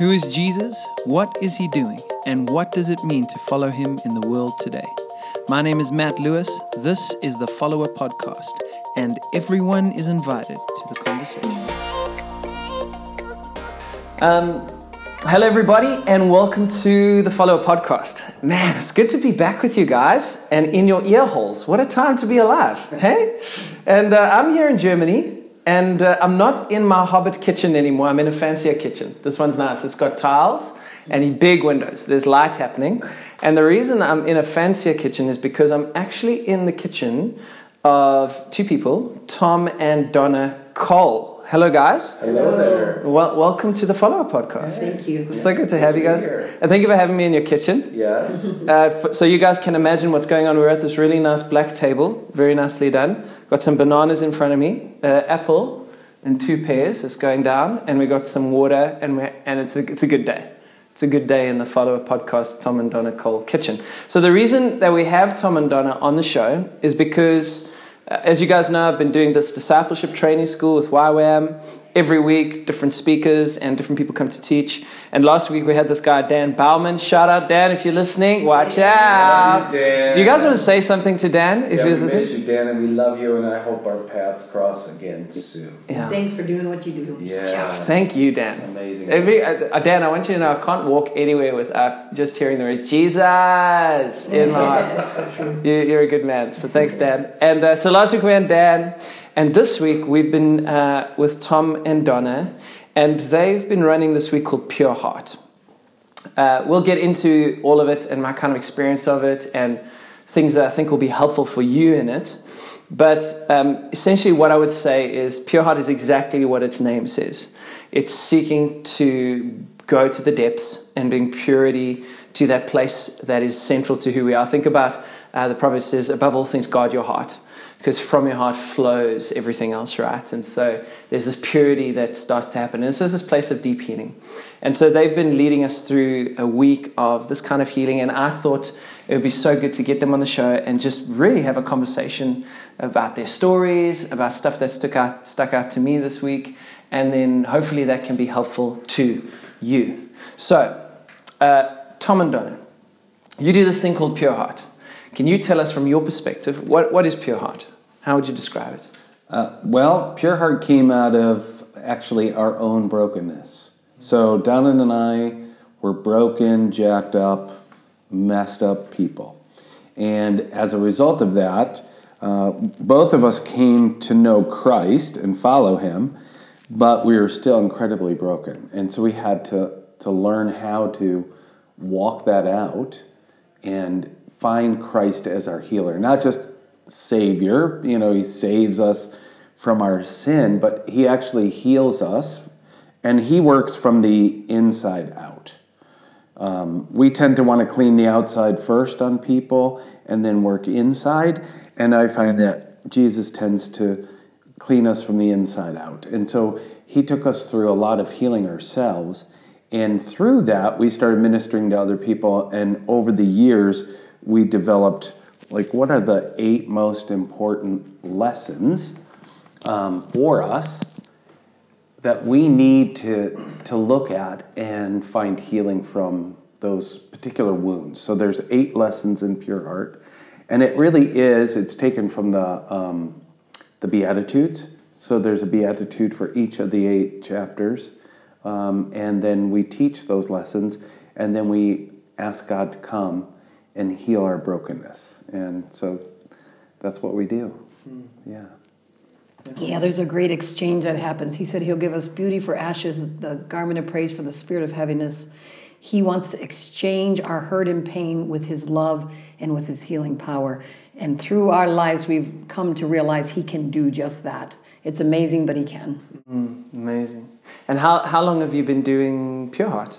Who is Jesus? What is he doing? And what does it mean to follow him in the world today? My name is Matt Lewis. This is the Follower Podcast, and everyone is invited to the conversation. Um, hello, everybody, and welcome to the Follower Podcast. Man, it's good to be back with you guys and in your ear holes. What a time to be alive, hey? And uh, I'm here in Germany, and uh, I'm not in my Hobbit kitchen anymore. I'm in a fancier kitchen. This one's nice. It's got tiles and big windows. There's light happening. And the reason I'm in a fancier kitchen is because I'm actually in the kitchen of two people, Tom and Donna Cole. Hello, guys. Hello there. Well, welcome to the Follower Podcast. Thank you. It's so good to have you guys. And thank you for having me in your kitchen. Yes. Uh, f- so you guys can imagine what's going on. We're at this really nice black table, very nicely done. Got some bananas in front of me, uh, apple and two pears is going down, and we got some water, and we and it's a, it's a good day. It's a good day in the follower podcast, Tom and Donna Cole kitchen. So the reason that we have Tom and Donna on the show is because, uh, as you guys know, I've been doing this discipleship training school with YWAM. Every week, different speakers and different people come to teach. And last week we had this guy, Dan Baumann. Shout out, Dan, if you're listening. Watch out. Love you, Dan. Do you guys want to say something to Dan? If yeah, he we was miss you, Dan, and we love you, and I hope our paths cross again soon. Yeah. Thanks for doing what you do. Yeah. Thank you, Dan. Amazing. Every, uh, Dan, I want you to know I can't walk anywhere without just hearing the words Jesus in my heart. So. You, you're a good man. So thanks, Dan. And uh, so last week we had Dan, and this week we've been uh, with Tom and Donna, and they've been running this week called Pure Heart. Uh, we'll get into all of it and my kind of experience of it and things that I think will be helpful for you in it. But um, essentially, what I would say is Pure Heart is exactly what its name says. It's seeking to go to the depths and bring purity to that place that is central to who we are. Think about uh, the proverb says, above all things, guard your heart, because from your heart flows everything else, right? And so there's this purity that starts to happen. And so this place of deep healing. And so they've been leading us through a week of this kind of healing. And I thought it would be so good to get them on the show and just really have a conversation about their stories, about stuff that stuck out, stuck out to me this week. And then hopefully that can be helpful to you. So, uh, Tom and Donna, you do this thing called Pure Heart. Can you tell us from your perspective what, what is Pure Heart? How would you describe it? Uh, well, Pure Heart came out of actually our own brokenness. So Donna and I were broken, jacked up, messed up people. And as a result of that, uh, both of us came to know Christ and follow Him, but we were still incredibly broken. And so we had to, to learn how to walk that out and find Christ as our healer, not just Savior, you know, He saves us from our sin, but He actually heals us and He works from the inside out. Um, we tend to want to clean the outside first on people and then work inside, and I find that Jesus tends to clean us from the inside out. And so He took us through a lot of healing ourselves. And through that, we started ministering to other people. And over the years, we developed like what are the eight most important lessons um, for us that we need to, to look at and find healing from those particular wounds. So there's eight lessons in Pure Heart. And it really is, it's taken from the, um, the Beatitudes. So there's a Beatitude for each of the eight chapters. Um, and then we teach those lessons, and then we ask God to come and heal our brokenness. And so that's what we do. Hmm. Yeah. Yeah, there's a great exchange that happens. He said he'll give us beauty for ashes, the garment of praise for the spirit of heaviness. He wants to exchange our hurt and pain with his love and with his healing power. And through our lives, we've come to realize he can do just that. It's amazing, but he can. Hmm, amazing. And how, how long have you been doing Pure Heart?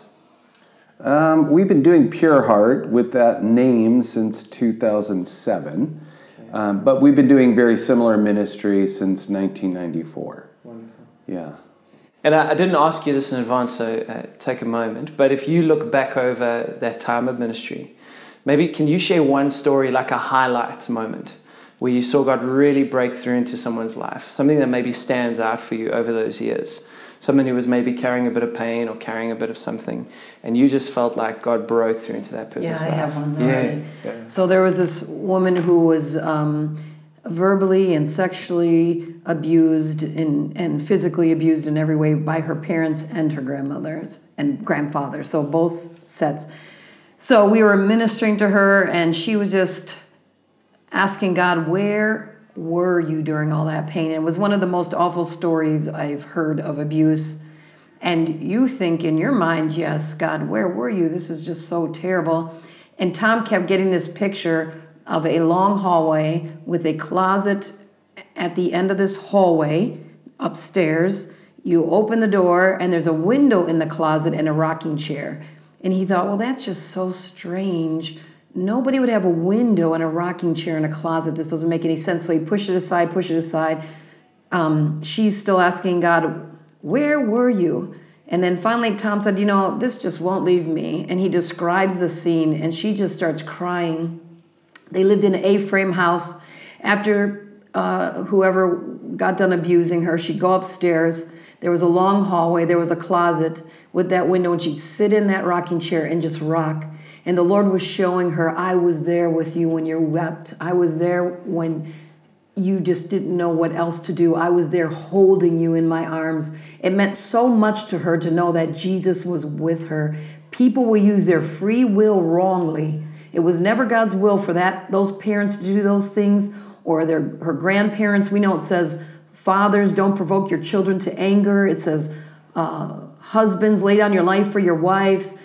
Um, we've been doing Pure Heart with that name since 2007, um, but we've been doing very similar ministry since 1994. Wonderful. Yeah. And I, I didn't ask you this in advance, so uh, take a moment. But if you look back over that time of ministry, maybe can you share one story, like a highlight moment, where you saw God really break through into someone's life? Something that maybe stands out for you over those years. Someone who was maybe carrying a bit of pain or carrying a bit of something, and you just felt like God broke through into that person. Yeah, person's I have one Yeah, yeah. So there was this woman who was um, verbally and sexually abused and, and physically abused in every way by her parents and her grandmothers and grandfather. So both sets. So we were ministering to her, and she was just asking God, where were you during all that pain? It was one of the most awful stories I've heard of abuse. And you think in your mind, yes, God, where were you? This is just so terrible. And Tom kept getting this picture of a long hallway with a closet at the end of this hallway upstairs. You open the door, and there's a window in the closet and a rocking chair. And he thought, well, that's just so strange. Nobody would have a window and a rocking chair in a closet. This doesn't make any sense. So he pushed it aside, pushed it aside. Um, she's still asking God, Where were you? And then finally, Tom said, You know, this just won't leave me. And he describes the scene, and she just starts crying. They lived in an A frame house. After uh, whoever got done abusing her, she'd go upstairs. There was a long hallway, there was a closet with that window, and she'd sit in that rocking chair and just rock. And the Lord was showing her, I was there with you when you wept. I was there when you just didn't know what else to do. I was there holding you in my arms. It meant so much to her to know that Jesus was with her. People will use their free will wrongly. It was never God's will for that those parents to do those things or their her grandparents. We know it says fathers don't provoke your children to anger. It says uh, husbands lay down your life for your wives.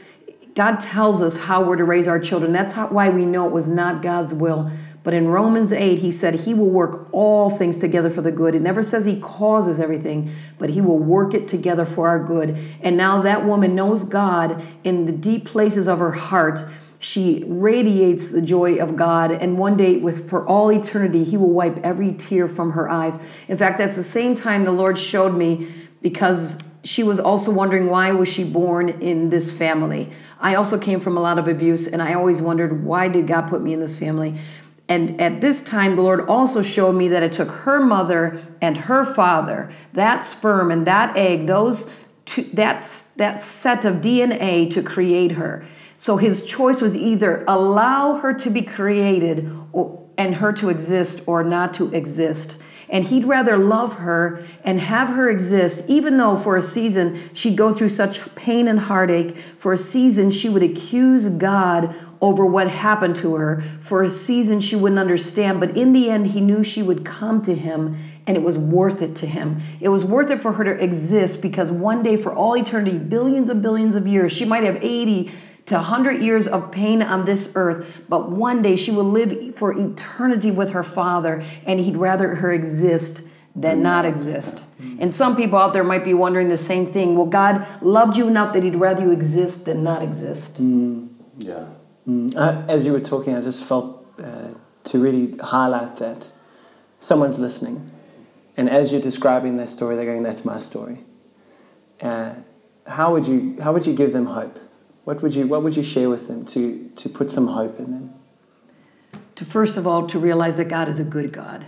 God tells us how we're to raise our children. That's how, why we know it was not God's will. But in Romans 8, he said he will work all things together for the good. It never says he causes everything, but he will work it together for our good. And now that woman knows God in the deep places of her heart. She radiates the joy of God, and one day, with for all eternity, He will wipe every tear from her eyes. In fact, that's the same time the Lord showed me because she was also wondering why was she born in this family. I also came from a lot of abuse, and I always wondered why did God put me in this family. And at this time, the Lord also showed me that it took her mother and her father, that sperm and that egg, those two, that, that set of DNA to create her. So his choice was either allow her to be created or, and her to exist or not to exist. And he'd rather love her and have her exist, even though for a season she'd go through such pain and heartache. For a season, she would accuse God over what happened to her. For a season, she wouldn't understand. But in the end, he knew she would come to him and it was worth it to him. It was worth it for her to exist because one day, for all eternity, billions and billions of years, she might have 80 to 100 years of pain on this earth, but one day she will live for eternity with her father, and he'd rather her exist than not exist. And some people out there might be wondering the same thing. Well, God loved you enough that he'd rather you exist than not exist. Yeah. Uh, as you were talking, I just felt uh, to really highlight that someone's listening. And as you're describing their story, they're going, That's my story. Uh, how, would you, how would you give them hope? What would you, what would you share with them to, to put some hope in them? To first of all, to realize that God is a good God.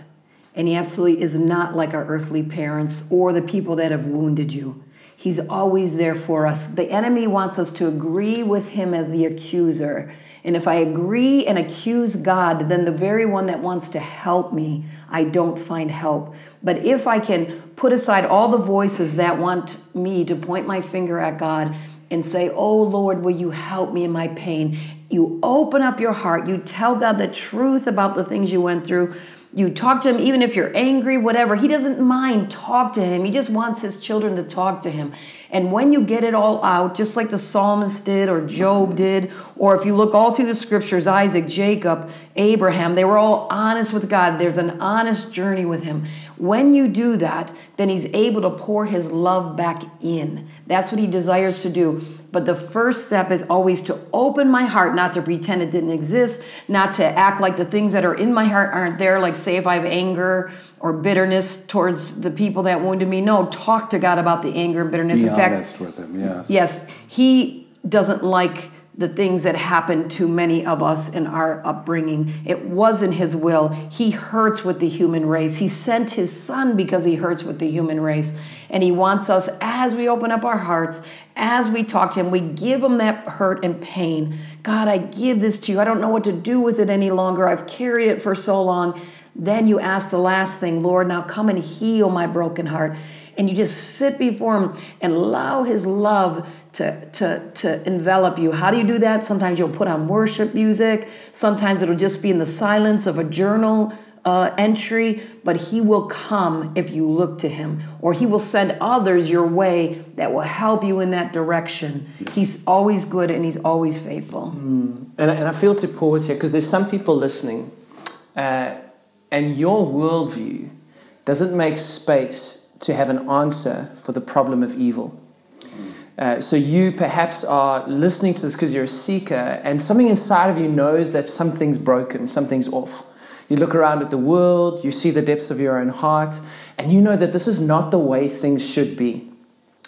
And he absolutely is not like our earthly parents or the people that have wounded you. He's always there for us. The enemy wants us to agree with him as the accuser. And if I agree and accuse God, then the very one that wants to help me, I don't find help. But if I can put aside all the voices that want me to point my finger at God and say, Oh Lord, will you help me in my pain? You open up your heart, you tell God the truth about the things you went through. You talk to him, even if you're angry, whatever. He doesn't mind. Talk to him. He just wants his children to talk to him. And when you get it all out, just like the psalmist did, or Job did, or if you look all through the scriptures, Isaac, Jacob, Abraham, they were all honest with God. There's an honest journey with him. When you do that, then he's able to pour his love back in. That's what he desires to do. But the first step is always to open my heart, not to pretend it didn't exist, not to act like the things that are in my heart aren't there, like say if I have anger or bitterness towards the people that wounded me. No, talk to God about the anger and bitterness. Be in fact, honest with him, yes. Yes, he doesn't like the things that happened to many of us in our upbringing. It wasn't his will. He hurts with the human race. He sent his son because he hurts with the human race. And he wants us, as we open up our hearts, as we talk to him, we give him that hurt and pain. God, I give this to you. I don't know what to do with it any longer. I've carried it for so long. Then you ask the last thing, Lord, now come and heal my broken heart. And you just sit before him and allow his love to, to, to envelop you. How do you do that? Sometimes you'll put on worship music, sometimes it'll just be in the silence of a journal uh, entry, but He will come if you look to Him, or He will send others your way that will help you in that direction. He's always good and He's always faithful. Mm. And, and I feel to pause here because there's some people listening, uh, and your worldview doesn't make space to have an answer for the problem of evil. Uh, so you perhaps are listening to this because you're a seeker, and something inside of you knows that something's broken, something's off. You look around at the world, you see the depths of your own heart, and you know that this is not the way things should be.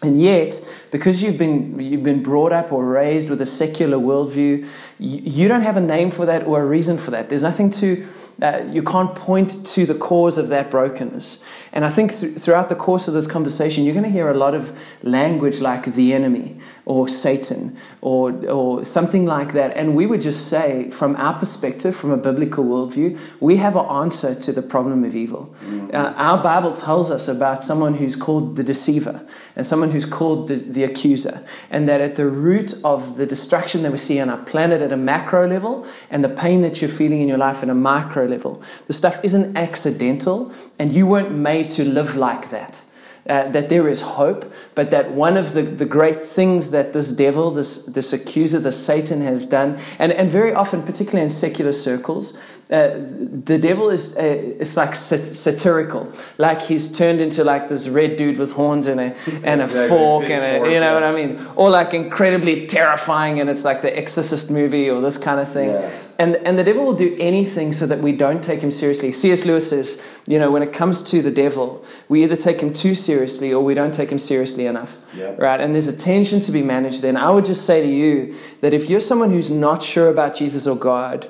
And yet, because you've been, you've been brought up or raised with a secular worldview, you, you don't have a name for that or a reason for that. There's nothing to, uh, you can't point to the cause of that brokenness. And I think th- throughout the course of this conversation, you're going to hear a lot of language like the enemy or Satan or, or something like that. And we would just say, from our perspective, from a biblical worldview, we have an answer to the problem of evil. Mm-hmm. Uh, our Bible tells us about someone who's called the deceiver and someone who's called the, the accuser. And that at the root of the destruction that we see on our planet at a macro level and the pain that you're feeling in your life at a micro level, the stuff isn't accidental and you weren't made to live like that. Uh, that there is hope, but that one of the, the great things that this devil, this, this accuser, this Satan has done, and, and very often, particularly in secular circles, uh, the devil is uh, it's like sat- satirical, like he's turned into like this red dude with horns and a and a exactly. fork and a, you know yeah. what I mean, or like incredibly terrifying, and it's like the Exorcist movie or this kind of thing. Yes. And and the devil will do anything so that we don't take him seriously. C.S. Lewis says, you know, when it comes to the devil, we either take him too seriously or we don't take him seriously enough, yep. right? And there's a tension to be managed. Then I would just say to you that if you're someone who's not sure about Jesus or God,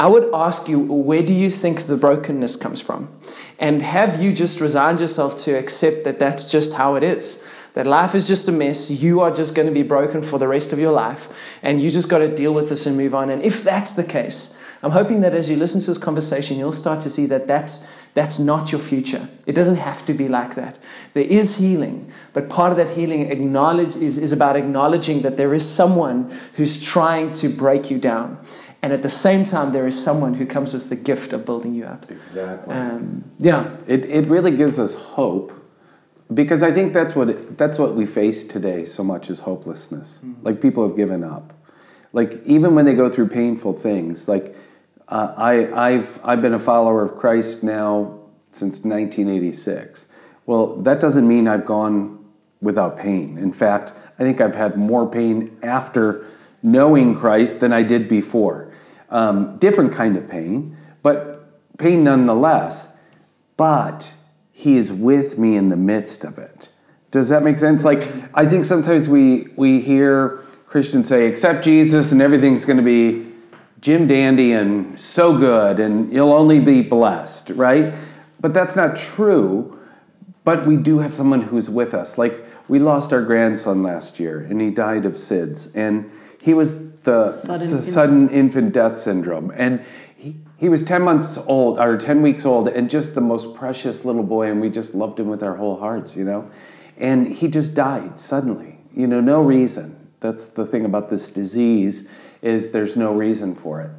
I would ask you, where do you think the brokenness comes from? And have you just resigned yourself to accept that that's just how it is? That life is just a mess. You are just going to be broken for the rest of your life. And you just got to deal with this and move on. And if that's the case, I'm hoping that as you listen to this conversation, you'll start to see that that's, that's not your future. It doesn't have to be like that. There is healing, but part of that healing acknowledge, is, is about acknowledging that there is someone who's trying to break you down. And at the same time, there is someone who comes with the gift of building you up. Exactly. Um, yeah. It, it really gives us hope because I think that's what, it, that's what we face today so much is hopelessness. Mm-hmm. Like people have given up. Like even when they go through painful things, like uh, I, I've, I've been a follower of Christ now since 1986. Well, that doesn't mean I've gone without pain. In fact, I think I've had more pain after knowing Christ than I did before. Um, different kind of pain, but pain nonetheless. But He is with me in the midst of it. Does that make sense? Like, I think sometimes we, we hear Christians say, accept Jesus and everything's going to be Jim Dandy and so good and you'll only be blessed, right? But that's not true. But we do have someone who's with us. Like, we lost our grandson last year and he died of SIDS. And he was the sudden, s- sudden infant death syndrome. And he, he was 10 months old, or 10 weeks old, and just the most precious little boy, and we just loved him with our whole hearts, you know? And he just died suddenly, you know, no reason. That's the thing about this disease is there's no reason for it.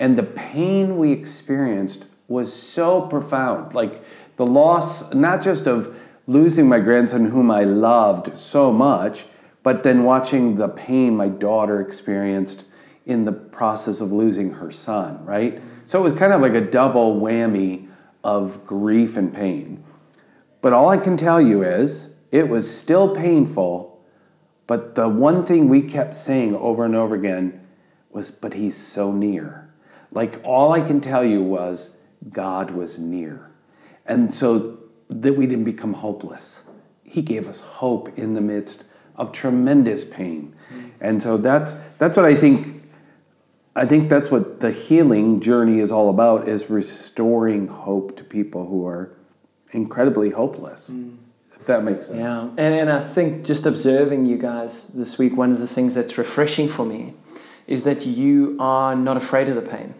And the pain we experienced was so profound. Like the loss, not just of losing my grandson, whom I loved so much, but then watching the pain my daughter experienced in the process of losing her son, right? So it was kind of like a double whammy of grief and pain. But all I can tell you is it was still painful, but the one thing we kept saying over and over again was, but he's so near. Like all I can tell you was God was near. And so that we didn't become hopeless. He gave us hope in the midst of tremendous pain. And so that's that's what I think I think that's what the healing journey is all about is restoring hope to people who are incredibly hopeless. Mm. If that makes sense. Yeah, and, and I think just observing you guys this week, one of the things that's refreshing for me is that you are not afraid of the pain.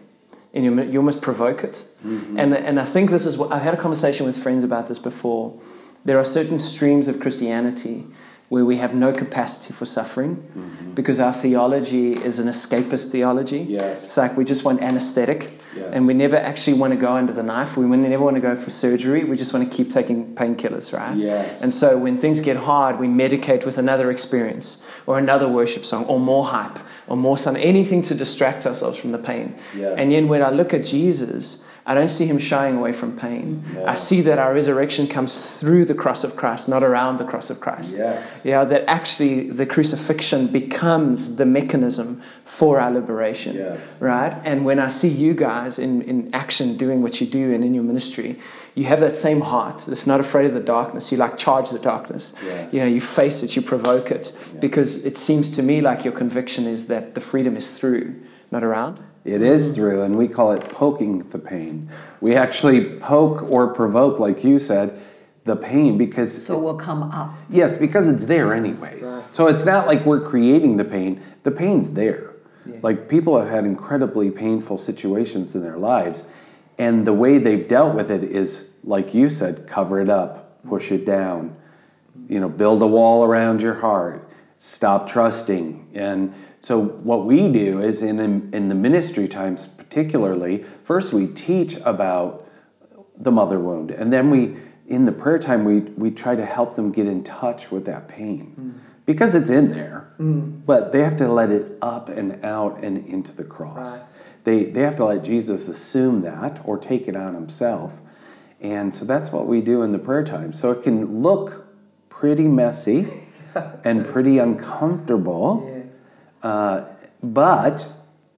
And you, you almost provoke it. Mm-hmm. And, and I think this is what I've had a conversation with friends about this before. There are certain streams of Christianity where we have no capacity for suffering mm-hmm. because our theology is an escapist theology. Yes. It's like we just want anesthetic Yes. and we never actually want to go under the knife. We never want to go for surgery. We just want to keep taking painkillers, right? Yes. And so when things get hard, we medicate with another experience or another worship song or more hype or more something, anything to distract ourselves from the pain. Yes. And yet when I look at Jesus, I don't see him shying away from pain. No. I see that our resurrection comes through the cross of Christ, not around the cross of Christ. Yes. Yeah, that actually the crucifixion becomes the mechanism for our liberation. Yes. Right? And when I see you guys in, in action doing what you do and in your ministry, you have that same heart that's not afraid of the darkness. You like charge the darkness. Yes. You know, you face it, you provoke it. Because it seems to me like your conviction is that the freedom is through, not around. It is through, and we call it poking the pain. We actually poke or provoke, like you said, the pain because So we'll come up. yes, because it's there anyways. So it's not like we're creating the pain. The pain's there. Like people have had incredibly painful situations in their lives, and the way they've dealt with it is, like you said, cover it up, push it down, you know, build a wall around your heart, stop trusting. And so, what we do is in, in the ministry times, particularly, first we teach about the mother wound, and then we, in the prayer time, we, we try to help them get in touch with that pain mm. because it's in there, mm. but they have to let it up and out and into the cross. They, they have to let Jesus assume that or take it on himself. And so that's what we do in the prayer time. So it can look pretty messy and pretty uncomfortable, uh, but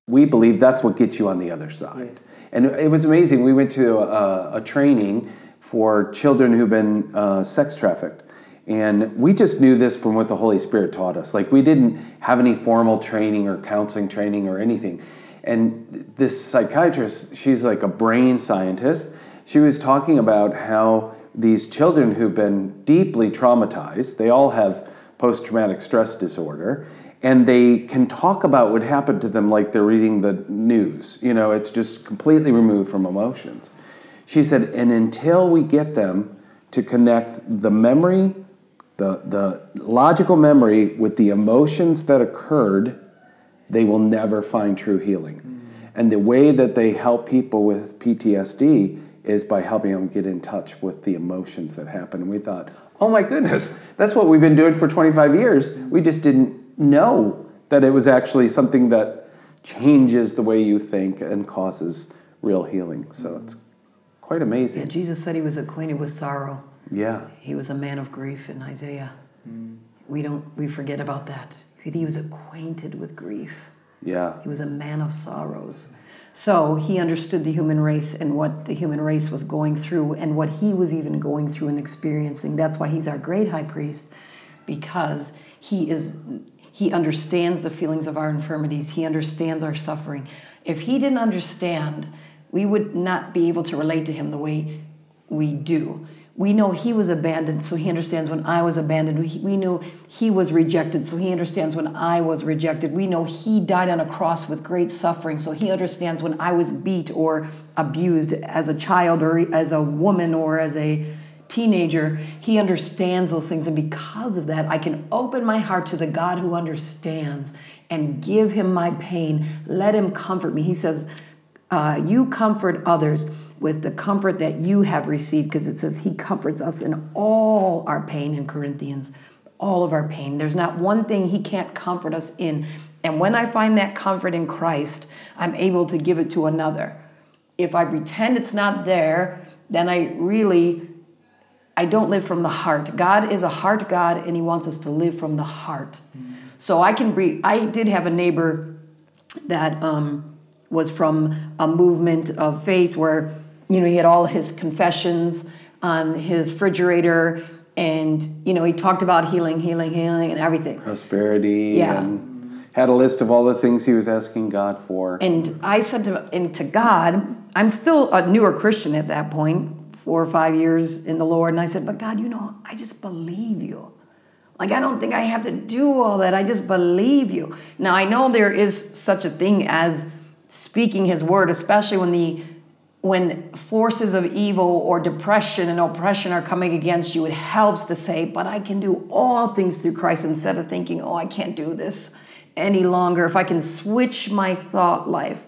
we believe that's what gets you on the other side. And it was amazing. We went to a, a training for children who've been uh, sex trafficked. And we just knew this from what the Holy Spirit taught us. Like, we didn't have any formal training or counseling training or anything. And this psychiatrist, she's like a brain scientist. She was talking about how these children who've been deeply traumatized, they all have post traumatic stress disorder, and they can talk about what happened to them like they're reading the news. You know, it's just completely removed from emotions. She said, and until we get them to connect the memory, the, the logical memory with the emotions that occurred, they will never find true healing. And the way that they help people with PTSD is by helping them get in touch with the emotions that happen. And we thought, oh my goodness, that's what we've been doing for 25 years. We just didn't know that it was actually something that changes the way you think and causes real healing. So mm-hmm. it's quite amazing. Yeah, amazing. Jesus said he was acquainted with sorrow. Yeah. He was a man of grief in Isaiah. Mm. We don't we forget about that. He was acquainted with grief. Yeah. He was a man of sorrows. So he understood the human race and what the human race was going through and what he was even going through and experiencing. That's why he's our great high priest, because he is he understands the feelings of our infirmities. He understands our suffering. If he didn't understand, we would not be able to relate to him the way we do. We know he was abandoned, so he understands when I was abandoned. We, we know he was rejected, so he understands when I was rejected. We know he died on a cross with great suffering, so he understands when I was beat or abused as a child or as a woman or as a teenager. He understands those things, and because of that, I can open my heart to the God who understands and give him my pain. Let him comfort me. He says, uh, You comfort others with the comfort that you have received, because it says He comforts us in all our pain in Corinthians, all of our pain. There's not one thing He can't comfort us in. And when I find that comfort in Christ, I'm able to give it to another. If I pretend it's not there, then I really I don't live from the heart. God is a heart God and he wants us to live from the heart. So I can be I did have a neighbor that um, was from a movement of faith where you know he had all his confessions on his refrigerator and you know he talked about healing healing healing and everything Prosperity Yeah. and had a list of all the things he was asking God for. And I said to, and to God, I'm still a newer Christian at that point, four or five years in the Lord. And I said, But God, you know, I just believe you. Like, I don't think I have to do all that. I just believe you. Now, I know there is such a thing as speaking his word, especially when the when forces of evil or depression and oppression are coming against you, it helps to say, But I can do all things through Christ instead of thinking, Oh, I can't do this any longer. If I can switch my thought life,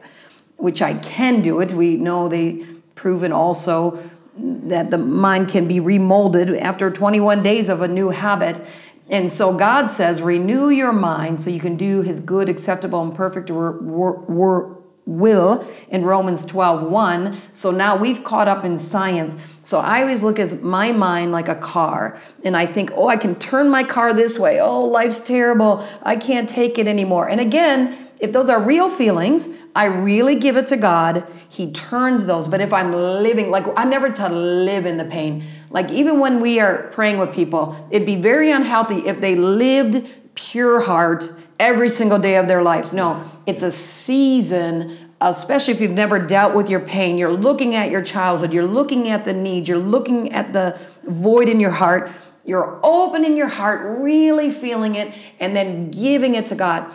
which I can do it, we know they proven also that the mind can be remolded after 21 days of a new habit. And so God says, renew your mind so you can do his good, acceptable, and perfect wor- wor- will in Romans 12 1. So now we've caught up in science. So I always look at my mind like a car and I think, oh, I can turn my car this way. Oh, life's terrible. I can't take it anymore. And again, if those are real feelings, I really give it to God. He turns those. But if I'm living, like, I'm never to live in the pain. Like, even when we are praying with people, it'd be very unhealthy if they lived pure heart every single day of their lives. No, it's a season, especially if you've never dealt with your pain. You're looking at your childhood, you're looking at the needs, you're looking at the void in your heart. You're opening your heart, really feeling it, and then giving it to God.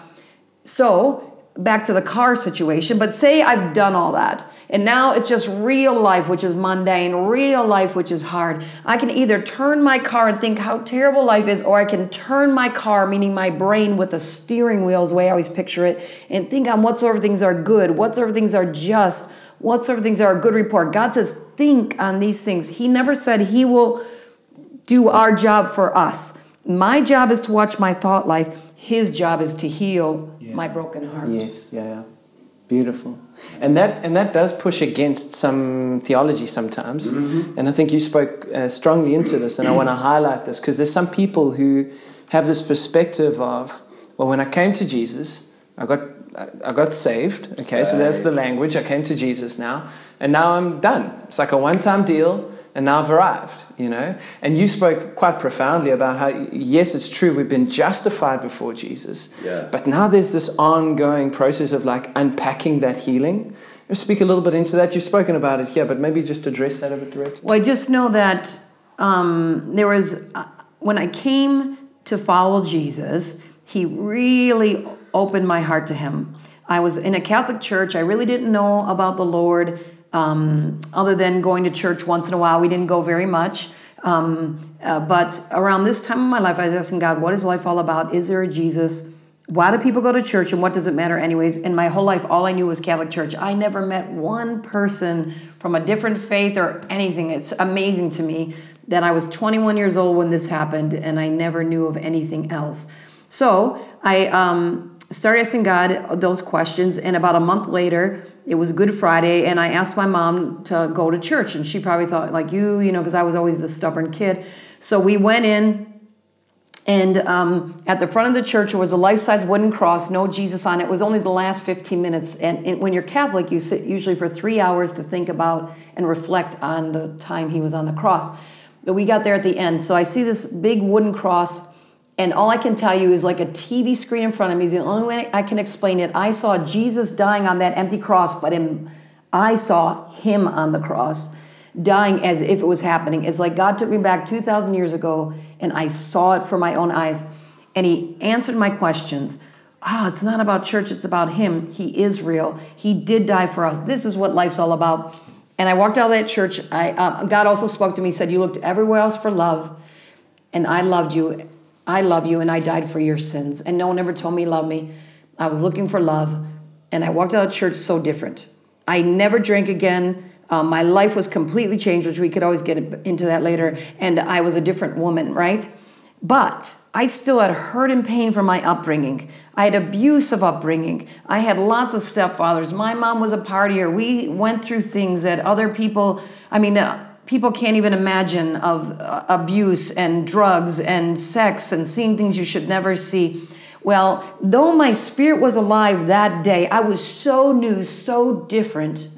So, back to the car situation, but say I've done all that. And now it's just real life, which is mundane, real life, which is hard. I can either turn my car and think how terrible life is, or I can turn my car, meaning my brain with a steering wheel, is the way I always picture it, and think on what sort of things are good, what sort of things are just, what sort of things are a good report. God says, think on these things. He never said He will do our job for us. My job is to watch my thought life. His job is to heal Yeah. my broken heart. Yes, yeah, yeah. Beautiful. And that and that does push against some theology sometimes. And I think you spoke uh, strongly into this and I want to highlight this because there's some people who have this perspective of well when I came to Jesus, I got I got saved. Okay, so that's the language. I came to Jesus now and now I'm done. It's like a one-time deal and now I've arrived, you know. And you spoke quite profoundly about how, yes, it's true, we've been justified before Jesus. Yes. But now there's this ongoing process of like unpacking that healing. Let's speak a little bit into that. You've spoken about it here, but maybe just address that a bit directly. Well, I just know that um, there was, uh, when I came to follow Jesus, he really opened my heart to him. I was in a Catholic church. I really didn't know about the Lord um, other than going to church once in a while. We didn't go very much. Um, uh, but around this time in my life, I was asking God, what is life all about? Is there a Jesus? Why do people go to church and what does it matter, anyways? In my whole life, all I knew was Catholic Church. I never met one person from a different faith or anything. It's amazing to me that I was 21 years old when this happened and I never knew of anything else. So I um, started asking God those questions, and about a month later, it was Good Friday, and I asked my mom to go to church, and she probably thought, like you, you know, because I was always the stubborn kid. So we went in and um, at the front of the church was a life-size wooden cross, no Jesus on it. It was only the last 15 minutes. And, and when you're Catholic, you sit usually for three hours to think about and reflect on the time he was on the cross. But we got there at the end. So I see this big wooden cross, and all I can tell you is like a TV screen in front of me is the only way I can explain it. I saw Jesus dying on that empty cross, but I saw him on the cross dying as if it was happening. It's like God took me back 2,000 years ago and I saw it for my own eyes. And He answered my questions. Oh, it's not about church, it's about Him. He is real. He did die for us. This is what life's all about. And I walked out of that church. I, uh, God also spoke to me, said, You looked everywhere else for love, and I loved you. I love you, and I died for your sins. And no one ever told me love me. I was looking for love, and I walked out of church so different. I never drank again. Um, my life was completely changed, which we could always get into that later. And I was a different woman, right? But I still had hurt and pain from my upbringing. I had abusive upbringing. I had lots of stepfathers. My mom was a partier. We went through things that other people, I mean, people can't even imagine of uh, abuse and drugs and sex and seeing things you should never see. Well, though my spirit was alive that day, I was so new, so different.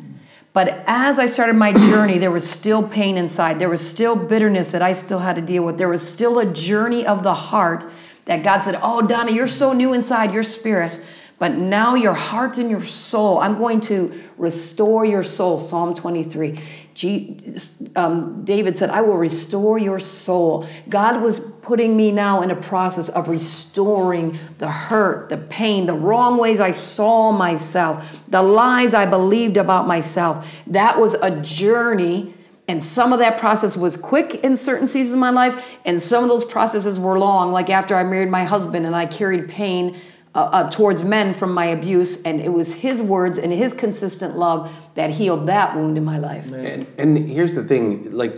But as I started my journey, there was still pain inside. There was still bitterness that I still had to deal with. There was still a journey of the heart That God said, Oh, Donna, you're so new inside your spirit, but now your heart and your soul, I'm going to restore your soul. Psalm 23. G, um, David said, I will restore your soul. God was putting me now in a process of restoring the hurt, the pain, the wrong ways I saw myself, the lies I believed about myself. That was a journey. And some of that process was quick in certain seasons of my life, and some of those processes were long, like after I married my husband and I carried pain uh, uh, towards men from my abuse, and it was his words and his consistent love that healed that wound in my life. And, and here's the thing, like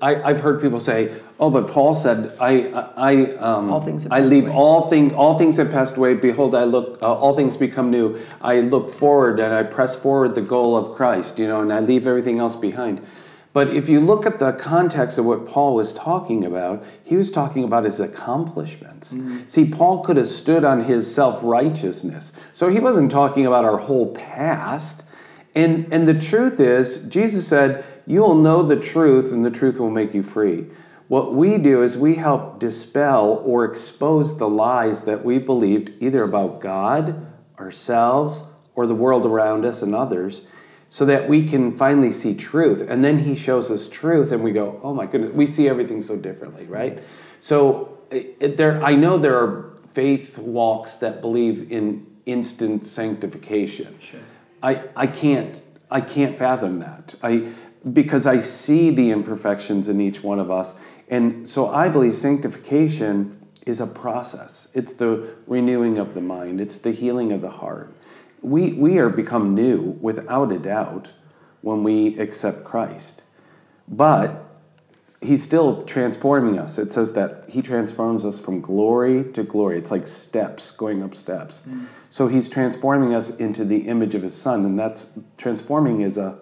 I, I've heard people say, "Oh, but Paul said, I, I, um, All things I leave away." all things, all things have passed away. Behold, I look, uh, all things become new. I look forward and I press forward the goal of Christ, you know, and I leave everything else behind." But if you look at the context of what Paul was talking about, he was talking about his accomplishments. Mm-hmm. See, Paul could have stood on his self righteousness. So he wasn't talking about our whole past. And, and the truth is, Jesus said, You will know the truth, and the truth will make you free. What we do is we help dispel or expose the lies that we believed either about God, ourselves, or the world around us and others, so that we can finally see truth. And then He shows us truth, and we go, Oh my goodness, we see everything so differently, right? So it, it- there, I know there are faith walks that believe in instant sanctification. I, I can't I can't fathom that. I because I see the imperfections in each one of us. And so I believe sanctification is a process. It's the renewing of the mind. It's the healing of the heart. We we are become new without a doubt when we accept Christ. But he's still transforming us. It says that he transforms us from glory to glory. It's like steps, going up steps. Mm. So he's transforming us into the image of his son, and that's transforming is a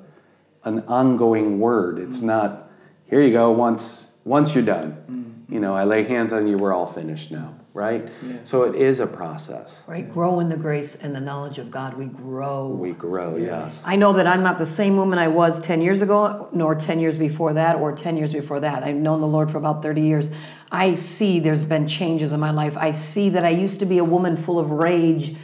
an ongoing word. It's mm. not here you go once once you're done. Mm. You know, I lay hands on you, we're all finished now, right? So it is a process. Right? Grow in the grace and the knowledge of God. We grow. We grow, yes. I know that I'm not the same woman I was 10 years ago, nor 10 years before that, or 10 years before that. I've known the Lord for about 30 years. I see there's been changes in my life. I see that I used to be a woman full of rage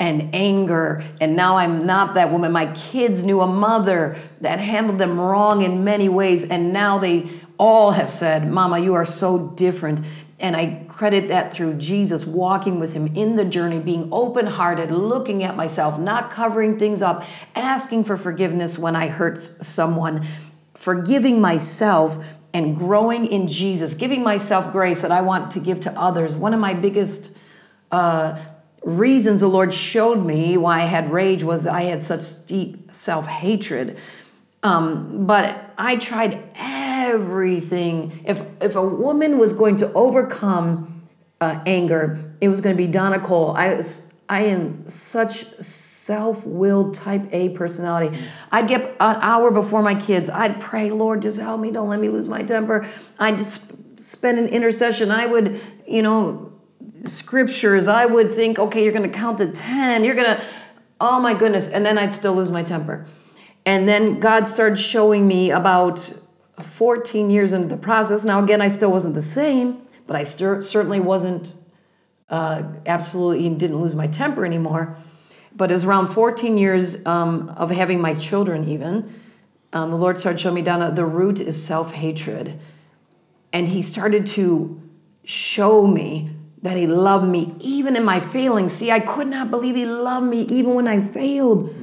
and anger, and now I'm not that woman. My kids knew a mother that handled them wrong in many ways, and now they all have said, Mama, you are so different. And I credit that through Jesus walking with him in the journey, being open hearted, looking at myself, not covering things up, asking for forgiveness when I hurt someone, forgiving myself, and growing in Jesus, giving myself grace that I want to give to others. One of my biggest uh, reasons the Lord showed me why I had rage was I had such deep self hatred. Um, but I tried everything. If if a woman was going to overcome uh, anger, it was going to be Donna Cole. I I am such self-willed type A personality. I'd get an hour before my kids. I'd pray, Lord, just help me. Don't let me lose my temper. I'd just spend an intercession. I would, you know, scriptures. I would think, okay, you're going to count to ten. You're going to, oh my goodness, and then I'd still lose my temper. And then God started showing me about 14 years into the process. Now, again, I still wasn't the same, but I cer- certainly wasn't uh, absolutely didn't lose my temper anymore. But it was around 14 years um, of having my children, even. Um, the Lord started showing me, Donna, the root is self hatred. And He started to show me that He loved me even in my failings. See, I could not believe He loved me even when I failed.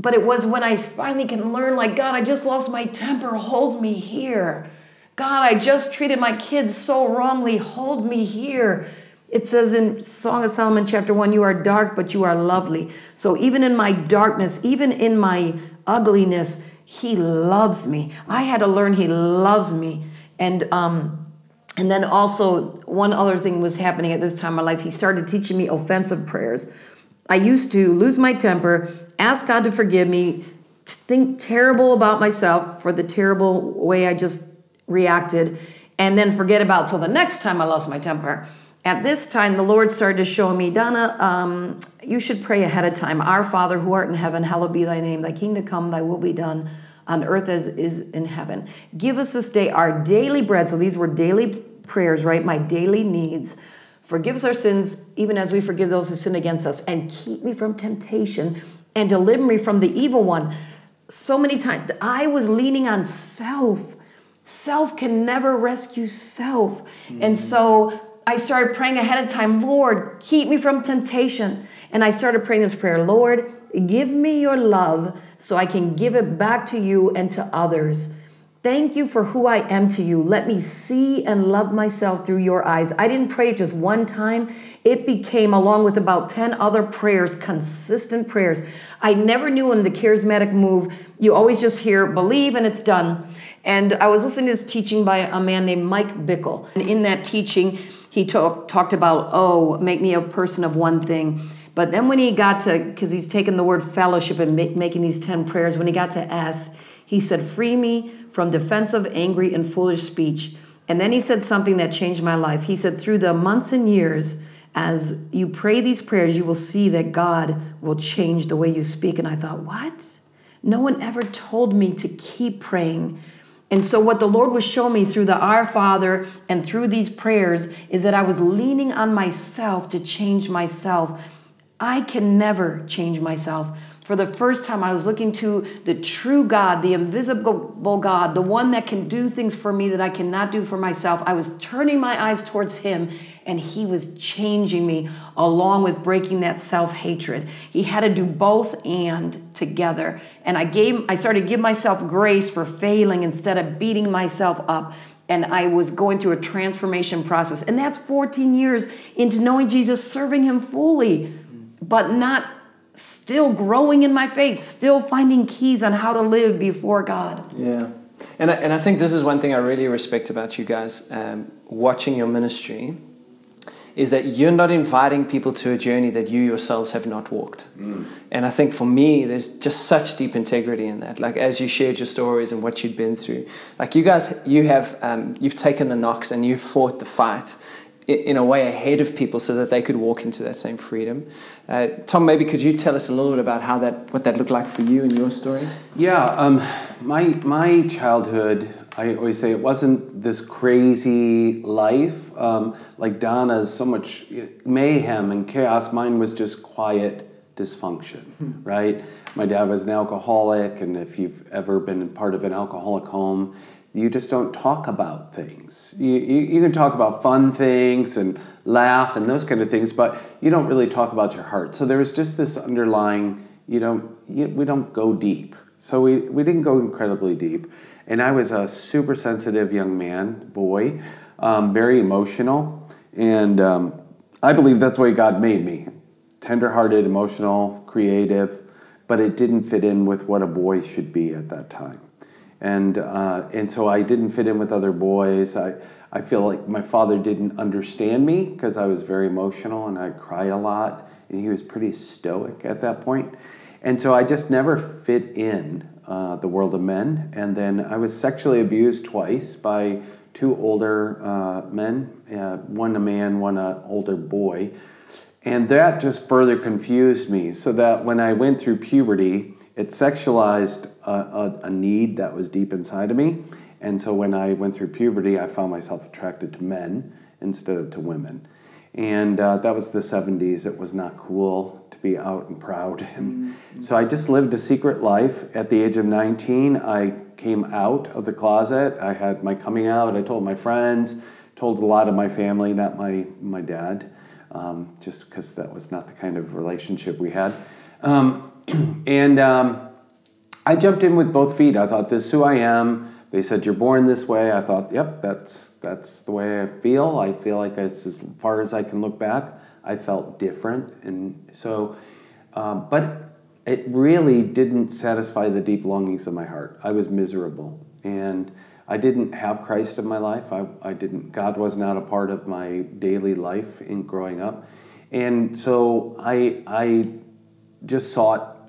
But it was when I finally can learn, like, God, I just lost my temper. Hold me here. God, I just treated my kids so wrongly. Hold me here. It says in Song of Solomon, chapter 1, you are dark, but you are lovely. So even in my darkness, even in my ugliness, He loves me. I had to learn He loves me. And, um, and then also, one other thing was happening at this time in my life. He started teaching me offensive prayers. I used to lose my temper, ask God to forgive me, think terrible about myself for the terrible way I just reacted, and then forget about till the next time I lost my temper. At this time, the Lord started to show me, Donna, um, you should pray ahead of time. Our Father who art in heaven, hallowed be thy name. Thy kingdom come, thy will be done on earth as is in heaven. Give us this day our daily bread. So these were daily prayers, right? My daily needs. Forgive us our sins, even as we forgive those who sin against us, and keep me from temptation and deliver me from the evil one. So many times I was leaning on self. Self can never rescue self. And mm-hmm. so I started praying ahead of time, Lord, keep me from temptation. And I started praying this prayer Lord, give me your love so I can give it back to you and to others. Thank you for who I am to you. Let me see and love myself through your eyes. I didn't pray just one time. It became, along with about 10 other prayers, consistent prayers. I never knew in the charismatic move, you always just hear believe and it's done. And I was listening to this teaching by a man named Mike Bickle. And in that teaching, he talk, talked about, oh, make me a person of one thing. But then when he got to, because he's taken the word fellowship and making these 10 prayers, when he got to ask, he said, free me from defensive, angry, and foolish speech. And then he said something that changed my life. He said, Through the months and years, as you pray these prayers, you will see that God will change the way you speak. And I thought, What? No one ever told me to keep praying. And so, what the Lord was showing me through the Our Father and through these prayers is that I was leaning on myself to change myself. I can never change myself. For the first time, I was looking to the true God, the invisible God, the one that can do things for me that I cannot do for myself. I was turning my eyes towards Him, and He was changing me along with breaking that self hatred. He had to do both and together. And I gave, I started to give myself grace for failing instead of beating myself up and I was going through a transformation process. And that's 14 years into knowing Jesus, serving Him fully, but not still growing in my faith, still finding keys on how to live before God. Yeah. And I, and I think this is one thing I really respect about you guys um, watching your ministry is that you're not inviting people to a journey that you yourselves have not walked. Mm. And I think for me, there's just such deep integrity in that. Like as you shared your stories and what you'd been through, like you guys, you have um, you've taken the knocks and you've fought the fight in a way ahead of people so that they could walk into that same freedom. Uh, Tom, maybe could you tell us a little bit about how that what that looked like for you and your story? Yeah, um, my my childhood, I always say it wasn't this crazy life um, like Donna's. So much mayhem and chaos. Mine was just quiet dysfunction, hmm. right? My dad was an alcoholic, and if you've ever been part of an alcoholic home, you just don't talk about things. You, you, you, can talk about fun things and laugh and those kind of things, but you don't really talk about your heart. So there was just this underlying, you know, you, we don't go deep. So we, we didn't go incredibly deep. And I was a super sensitive young man, boy, um, very emotional. And um, I believe that's the way God made me tenderhearted, emotional, creative, but it didn't fit in with what a boy should be at that time and uh, and so I didn't fit in with other boys. I I feel like my father didn't understand me because I was very emotional and I cried a lot, and he was pretty stoic at that point, and so I just never fit in uh, the world of men. And then I was sexually abused twice by two older uh, men, uh, one a man, one an older boy. And that just further confused me, so that when I went through puberty, it sexualized a, a, a, need that was deep inside of me. And so when I went through puberty, I found myself attracted to men instead of to women. And uh, that was the 70s. It was not cool to be out and proud. And mm-hmm. so I just lived a secret life. At the age of 19, I came out of the closet. I had my coming out. I told my friends, told a lot of my family, not my, my dad, um, just because that was not the kind of relationship we had. Um, and um, I jumped in with both feet. I thought, this is who I am. They said, you're born this way. I thought, yep, that's, that's the way I feel. I feel like it's as far as I can look back, I felt different. And so, um, but it really didn't satisfy the deep longings of my heart. I was miserable. And I didn't have Christ in my life. I, I didn't, God was not a part of my daily life in growing up. And so I, I just sought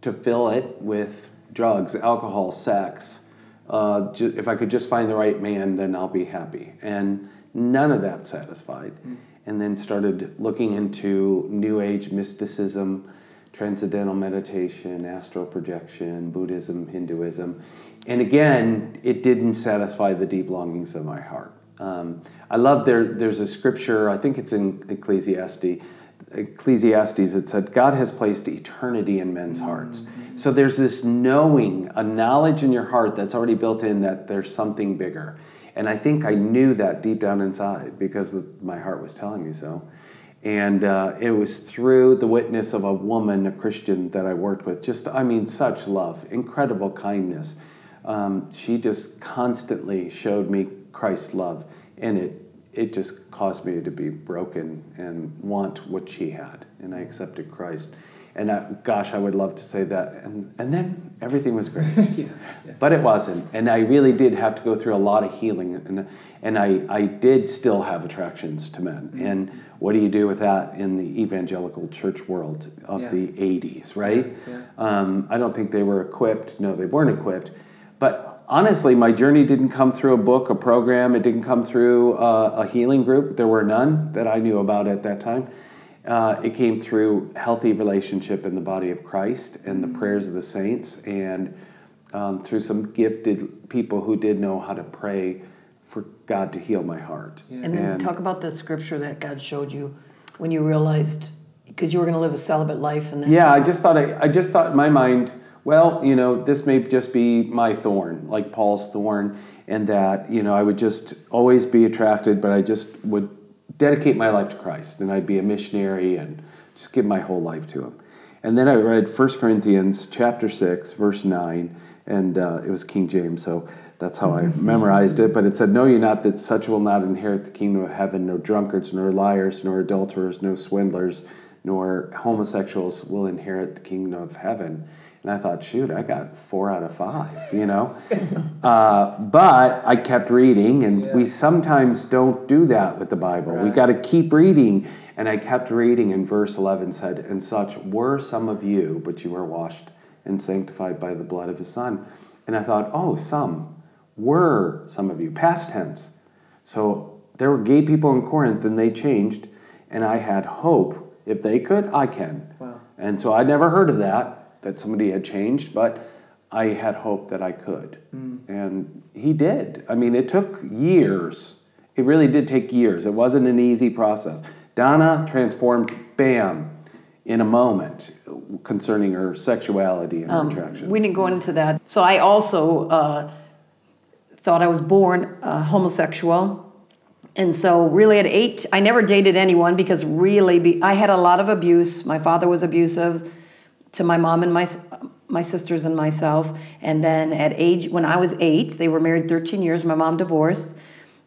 to fill it with drugs, alcohol, sex. Uh, ju- if I could just find the right man, then I'll be happy. And none of that satisfied. Mm. And then started looking into New Age mysticism, transcendental meditation, astral projection, Buddhism, Hinduism. And again, it didn't satisfy the deep longings of my heart. Um, I love there. There's a scripture. I think it's in Ecclesiastes. Ecclesiastes. It said God has placed eternity in men's hearts. So there's this knowing, a knowledge in your heart that's already built in that there's something bigger. And I think I knew that deep down inside because my heart was telling me so. And uh, it was through the witness of a woman, a Christian that I worked with. Just, I mean, such love, incredible kindness. Um, she just constantly showed me Christ's love, and it it just caused me to be broken and want what she had, and I accepted Christ. And I, gosh, I would love to say that. And, and then everything was great. yeah, yeah. But it wasn't. And I really did have to go through a lot of healing. And, and I, I did still have attractions to men. Mm-hmm. And what do you do with that in the evangelical church world of yeah. the 80s, right? Um, I don't think they were equipped. No, they weren't equipped. But honestly, my journey didn't come through a book, a program. It didn't come through uh, a healing group. There were none that I knew about at that time. Uh, it came through healthy relationship in the body of Christ and the prayers of the saints, and um, through some gifted people who did know how to pray for God to heal my heart. Yeah. And then and, talk about the scripture that God showed you when you realized because you were going to live a celibate life, and then yeah, I just thought I, I just thought in my mind, well, you know, this may just be my thorn, like Paul's thorn, and that you know I would just always be attracted, but I just would dedicate my life to Christ and I'd be a missionary and just give my whole life to Him. And then I read 1 Corinthians chapter 6, verse 9, and uh, it was King James, so that's how I memorized it. But it said, Know ye not that such will not inherit the kingdom of heaven, no drunkards, nor liars, nor adulterers, no swindlers, nor homosexuals will inherit the kingdom of heaven. And I thought, shoot, I got four out of five, you know? uh, but I kept reading, and yeah. we sometimes don't do that with the Bible. Right. We got to keep reading. And I kept reading, and verse 11 said, And such were some of you, but you were washed and sanctified by the blood of his Son. And I thought, oh, some were some of you, past tense. So there were gay people in Corinth, and they changed, and I had hope. If they could, I can. Wow. And so I never heard of that that somebody had changed, but I had hope that I could. Mm. And he did. I mean, it took years. It really did take years. It wasn't an easy process. Donna transformed, bam, in a moment concerning her sexuality and um, her attractions. We didn't go into that. So I also uh, thought I was born uh, homosexual. And so, really, at eight, I never dated anyone because really, be, I had a lot of abuse. My father was abusive to my mom and my my sisters and myself. And then at age when I was eight, they were married 13 years. My mom divorced.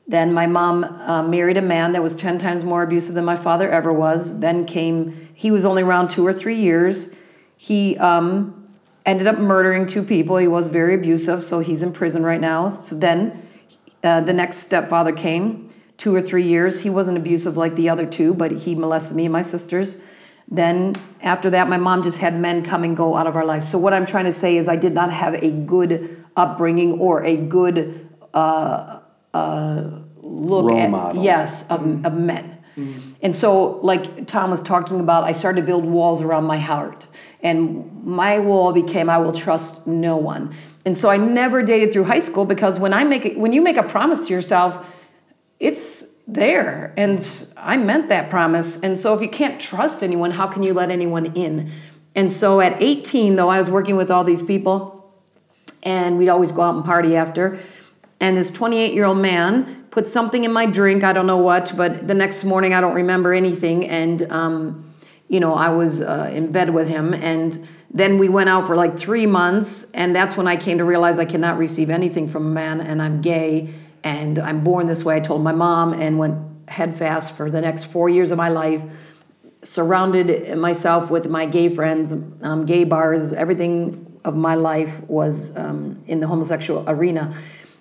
Then my mom uh, married a man that was 10 times more abusive than my father ever was. Then came he was only around two or three years. He um, ended up murdering two people. He was very abusive, so he's in prison right now. So then uh, the next stepfather came, two or three years. He wasn't abusive like the other two, but he molested me and my sisters. Then after that, my mom just had men come and go out of our life. So what I'm trying to say is, I did not have a good upbringing or a good uh, uh, look Role at model. yes of, mm-hmm. of men. Mm-hmm. And so, like Tom was talking about, I started to build walls around my heart, and my wall became, I will trust no one. And so I never dated through high school because when I make when you make a promise to yourself, it's there. And I meant that promise. And so if you can't trust anyone, how can you let anyone in? And so at 18, though, I was working with all these people, and we'd always go out and party after. And this 28 year old man put something in my drink, I don't know what, but the next morning I don't remember anything. And, um, you know, I was uh, in bed with him. And then we went out for like three months. And that's when I came to realize I cannot receive anything from a man, and I'm gay and I'm born this way. I told my mom and went headfast for the next four years of my life. Surrounded myself with my gay friends, um, gay bars, everything of my life was um, in the homosexual arena.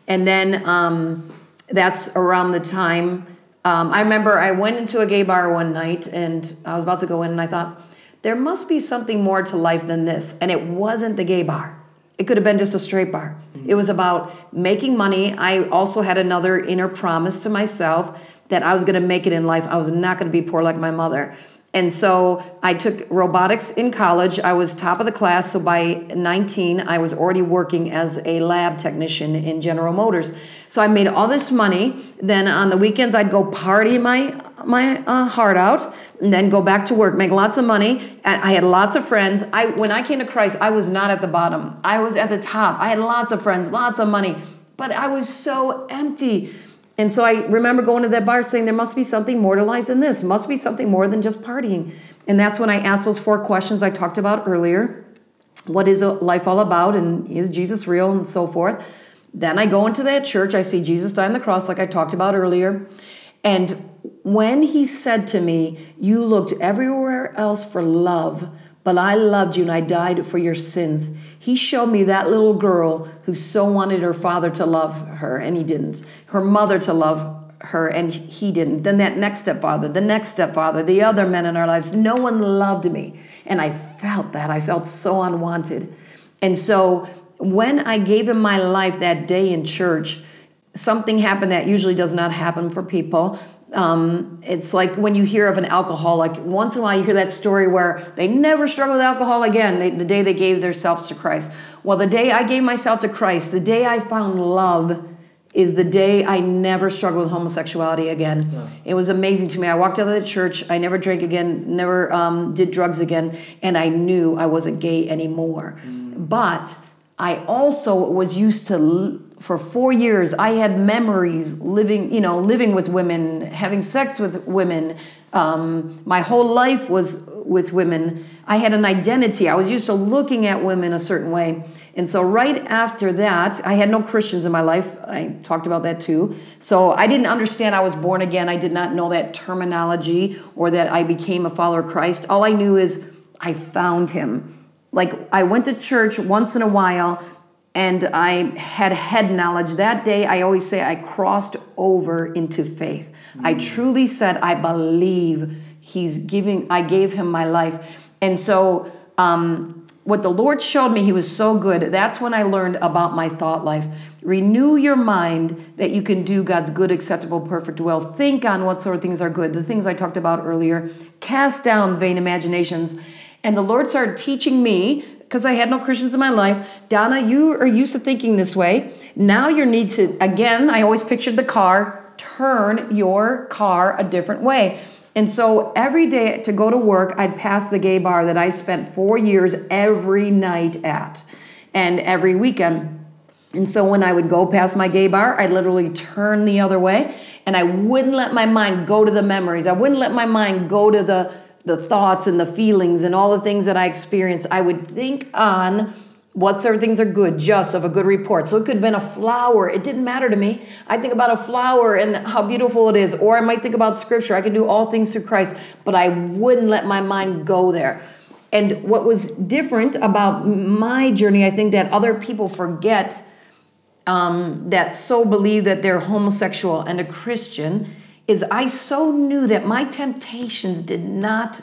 And then um, that's around the time. Um, I remember I went into a gay bar one night and I was about to go in and I thought, there must be something more to life than this. And it wasn't the gay bar. It could have been just a straight bar. It was about making money. I also had another inner promise to myself that I was going to make it in life. I was not going to be poor like my mother. And so I took robotics in college. I was top of the class. So by 19, I was already working as a lab technician in General Motors. So I made all this money. Then on the weekends, I'd go party my my uh, heart out, and then go back to work, make lots of money. I had lots of friends. I when I came to Christ, I was not at the bottom. I was at the top. I had lots of friends, lots of money, but I was so empty. And so I remember going to that bar saying, there must be something more to life than this, must be something more than just partying. And that's when I asked those four questions I talked about earlier. What is life all about? And is Jesus real? And so forth. Then I go into that church, I see Jesus die on the cross, like I talked about earlier. And when he said to me, You looked everywhere else for love, but I loved you and I died for your sins. He showed me that little girl who so wanted her father to love her and he didn't, her mother to love her and he didn't. Then that next stepfather, the next stepfather, the other men in our lives, no one loved me. And I felt that. I felt so unwanted. And so when I gave him my life that day in church, something happened that usually does not happen for people. Um, it's like when you hear of an alcoholic, once in a while you hear that story where they never struggle with alcohol again they, the day they gave themselves to Christ. Well, the day I gave myself to Christ, the day I found love, is the day I never struggled with homosexuality again. Yeah. It was amazing to me. I walked out of the church, I never drank again, never um, did drugs again, and I knew I wasn't gay anymore. Mm. But I also was used to for four years i had memories living you know living with women having sex with women um, my whole life was with women. I had an identity. I was used to looking at women a certain way. And so right after that i had no christians in my life. I talked about that too. So i didn't understand i was born again. I did not know that terminology or that i became a follower of christ. All i knew is i found him like i went to church once in a while and I had head knowledge. That day, I always say I crossed over into faith. Mm-hmm. I truly said, I believe He's giving, I gave Him my life. And so, um, what the Lord showed me, He was so good. That's when I learned about my thought life. Renew your mind that you can do God's good, acceptable, perfect will. Think on what sort of things are good, the things I talked about earlier. Cast down vain imaginations. And the Lord started teaching me because I had no Christians in my life. Donna, you are used to thinking this way. Now you need to, again, I always pictured the car, turn your car a different way. And so every day to go to work, I'd pass the gay bar that I spent four years every night at and every weekend. And so when I would go past my gay bar, I'd literally turn the other way and I wouldn't let my mind go to the memories. I wouldn't let my mind go to the the thoughts and the feelings and all the things that I experience, I would think on what sort of things are good, just of a good report. So it could have been a flower. It didn't matter to me. I think about a flower and how beautiful it is. Or I might think about scripture. I could do all things through Christ, but I wouldn't let my mind go there. And what was different about my journey, I think that other people forget um, that so believe that they're homosexual and a Christian is I so knew that my temptations did not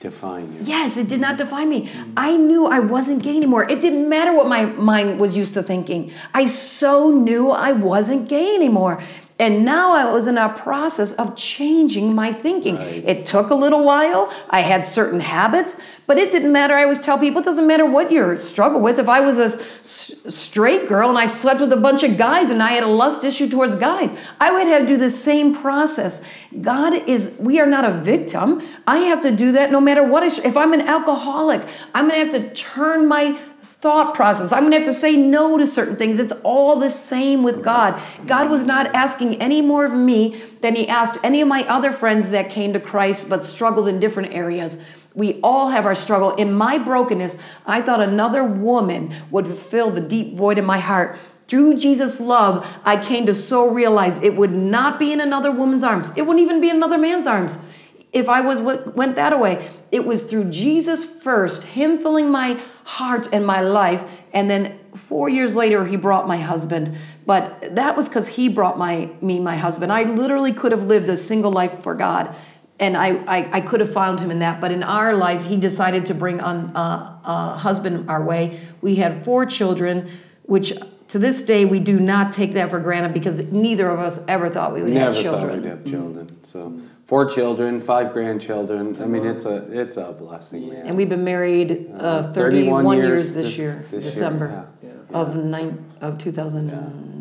define you. Yes, it did not mm-hmm. define me. I knew I wasn't gay anymore. It didn't matter what my mind was used to thinking. I so knew I wasn't gay anymore. And now I was in a process of changing my thinking. Right. It took a little while. I had certain habits, but it didn't matter. I always tell people it doesn't matter what you're struggle with. If I was a s- straight girl and I slept with a bunch of guys and I had a lust issue towards guys, I would have to do the same process. God is, we are not a victim. I have to do that no matter what. I, if I'm an alcoholic, I'm going to have to turn my thought process. I'm going to have to say no to certain things. It's all the same with God. God was not asking any more of me than He asked any of my other friends that came to Christ but struggled in different areas. We all have our struggle. In my brokenness, I thought another woman would fill the deep void in my heart. Through Jesus' love, I came to so realize it would not be in another woman's arms. It wouldn't even be in another man's arms if I was went that way. It was through Jesus first, Him filling my heart and my life, and then four years later He brought my husband. But that was because He brought my me my husband. I literally could have lived a single life for God, and I I, I could have found Him in that. But in our life, He decided to bring on uh, a husband our way. We had four children, which to this day, we do not take that for granted because neither of us ever thought we would Never have thought children. we'd have children. So four children, five grandchildren. I mean, it's a it's a blessing, man. And we've been married uh, 31, years, this, year, this December yeah. of nine of 2019.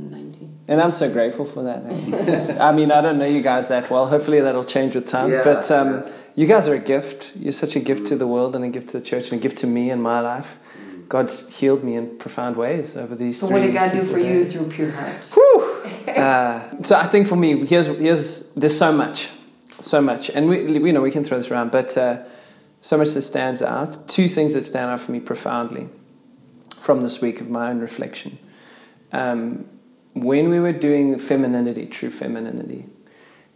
And I'm so grateful for that. man. I mean, I don't know you guys that well. Hopefully, that'll change with time. Yeah, but um, yes. you guys are a gift. You're such a gift to the world and a gift to the church and a gift to me in my life. God's healed me in profound ways over these. So three, what did God do for four you through pure heart? Whew. Uh, so I think for me, here's here's there's so much, so much, and we we know we can throw this around, but uh, so much that stands out. Two things that stand out for me profoundly from this week of my own reflection. Um, when we were doing femininity, true femininity,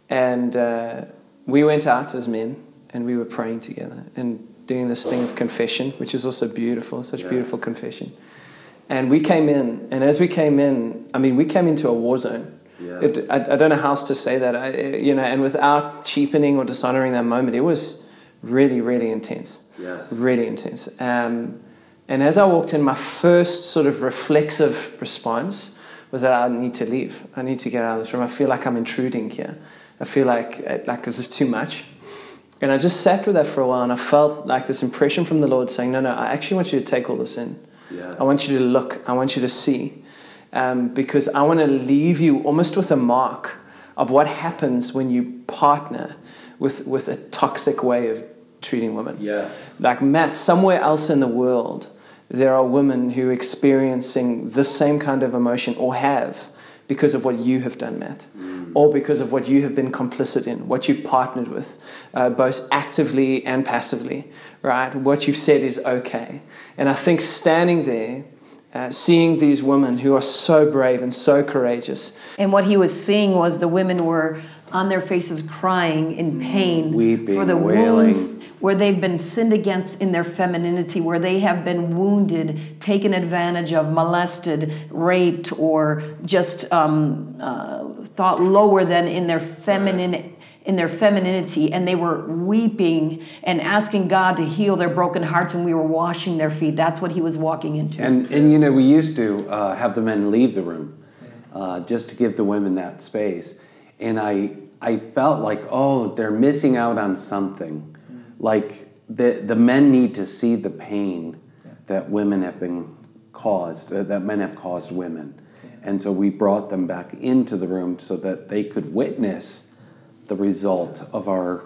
and uh, we went out as men and we were praying together and doing this thing of confession, which is also beautiful, such Yes. beautiful confession. And we came in, and as we came in, I mean, we came into a war zone. Yeah. It, I, I don't know how else to say that, I, you know, and without cheapening or dishonoring that moment, it was really, really intense Yes. really intense. Um, and as I walked in, my first sort of reflexive response was that I need to leave. I need to get out of this room. I feel like I'm intruding here. I feel like uh, like this is too much. And I just sat with that for a while, and I felt like this impression from the Lord saying, "No, no, I actually want you to take all this in. Yes. I want you to look. I want you to see, um, because I want to leave you almost with a mark of what happens when you partner with with a toxic way of treating women." Yes. like Matt, somewhere else in the world, there are women who are experiencing the same kind of emotion or have because of what you have done, Matt, or because of what you have been complicit in, what you've partnered with, uh, both actively and passively, right? What you've said is okay. And I think standing there, uh, seeing these women who are so brave and so courageous, And what he was seeing was the women were on their faces crying in pain Weeping, for the wailing. wounds where they've been sinned against in their femininity, where they have been wounded, taken advantage of, molested, raped, or just um, uh, thought lower than in their feminine. In their femininity, and they were weeping and asking God to heal their broken hearts, and we were washing their feet. That's what he was walking into. And and you know we used to uh, have the men leave the room, uh, just to give the women that space, and I I felt like oh they're missing out on something, like the the men need to see the pain that women have been caused uh, that men have caused women, and so we brought them back into the room so that they could witness the result of our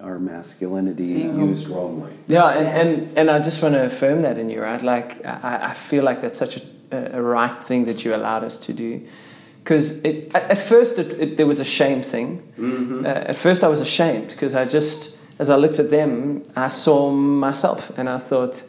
our masculinity used wrongly. Yeah, and, and, and I just want to affirm that in you, right? Like, I, I feel like that's such a, a right thing that you allowed us to do. Because at, at first it, it, there was a shame thing. Uh, at first I was ashamed because I just, as I looked at them, I saw myself and I thought,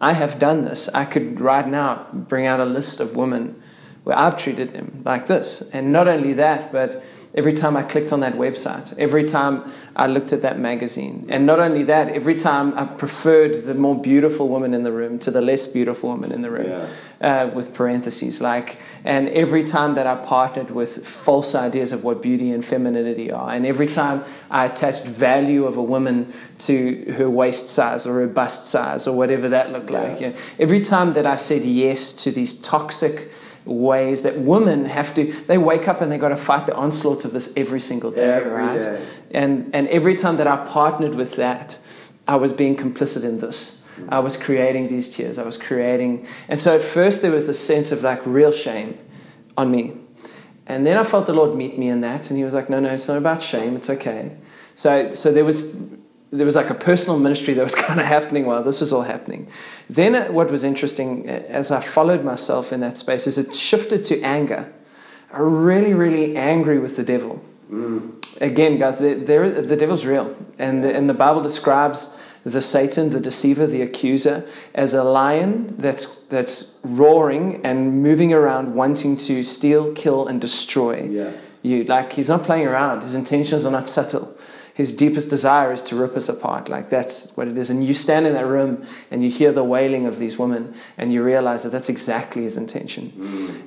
I have done this. I could right now bring out a list of women where I've treated them like this. And not only that, but every time I clicked on that website, every time I looked at that magazine, and not only that, every time I preferred the more beautiful woman in the room to the less beautiful woman in the room, Yes. uh, with parentheses like, and every time that I partnered with false ideas of what beauty and femininity are, and every time I attached value of a woman to her waist size or her bust size or whatever that looked like, yeah. every time that I said yes to these toxic ways that women have to they wake up and they got to fight the onslaught of this every single day Every right? day. and and every time that i partnered with that i was being complicit in this. Mm. I was creating these tears. I was creating and so at first there was this sense of like real shame on me. And then i felt the lord meet me in that and he was like no no it's not about shame. It's okay. So so there was there was like a personal ministry that was kind of happening while this was all happening. Then, what was interesting as I followed myself in that space is it shifted to anger. I'm really, really angry with the devil. Mm. Again, guys, the, there, the devil's real. And the, and the Bible describes the Satan, the deceiver, the accuser, as a lion that's, that's roaring and moving around wanting to steal, kill, and destroy Yes. you. Like, he's not playing around, his intentions are not subtle. His deepest desire is to rip us apart. Like, that's what it is. And you stand in that room and you hear the wailing of these women and you realize that that's exactly his intention.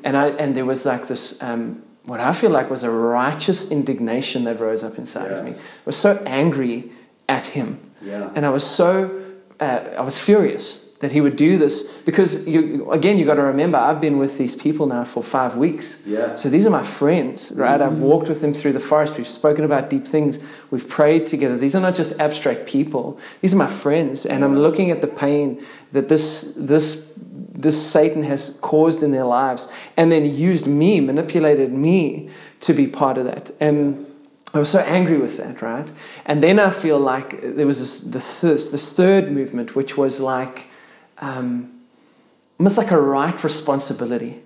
And, I, and there was like this, um, what I feel like was a righteous indignation that rose up inside of me. I was so angry at him. Yeah. And I was so, uh, I was furious. That he would do this. Because you, again you got to remember i've been with these people now for five weeks. So these are my friends right? Mm-hmm. I've walked with them through the forest. We've spoken about deep things. We've prayed together. These are not just abstract people. These are my friends. And i'm looking at the pain that this this this satan has caused in their lives and then used me manipulated me to be part of that. And I was so angry with that, right? And then I feel like there was this, this, this third movement, which was like um, almost like a right responsibility,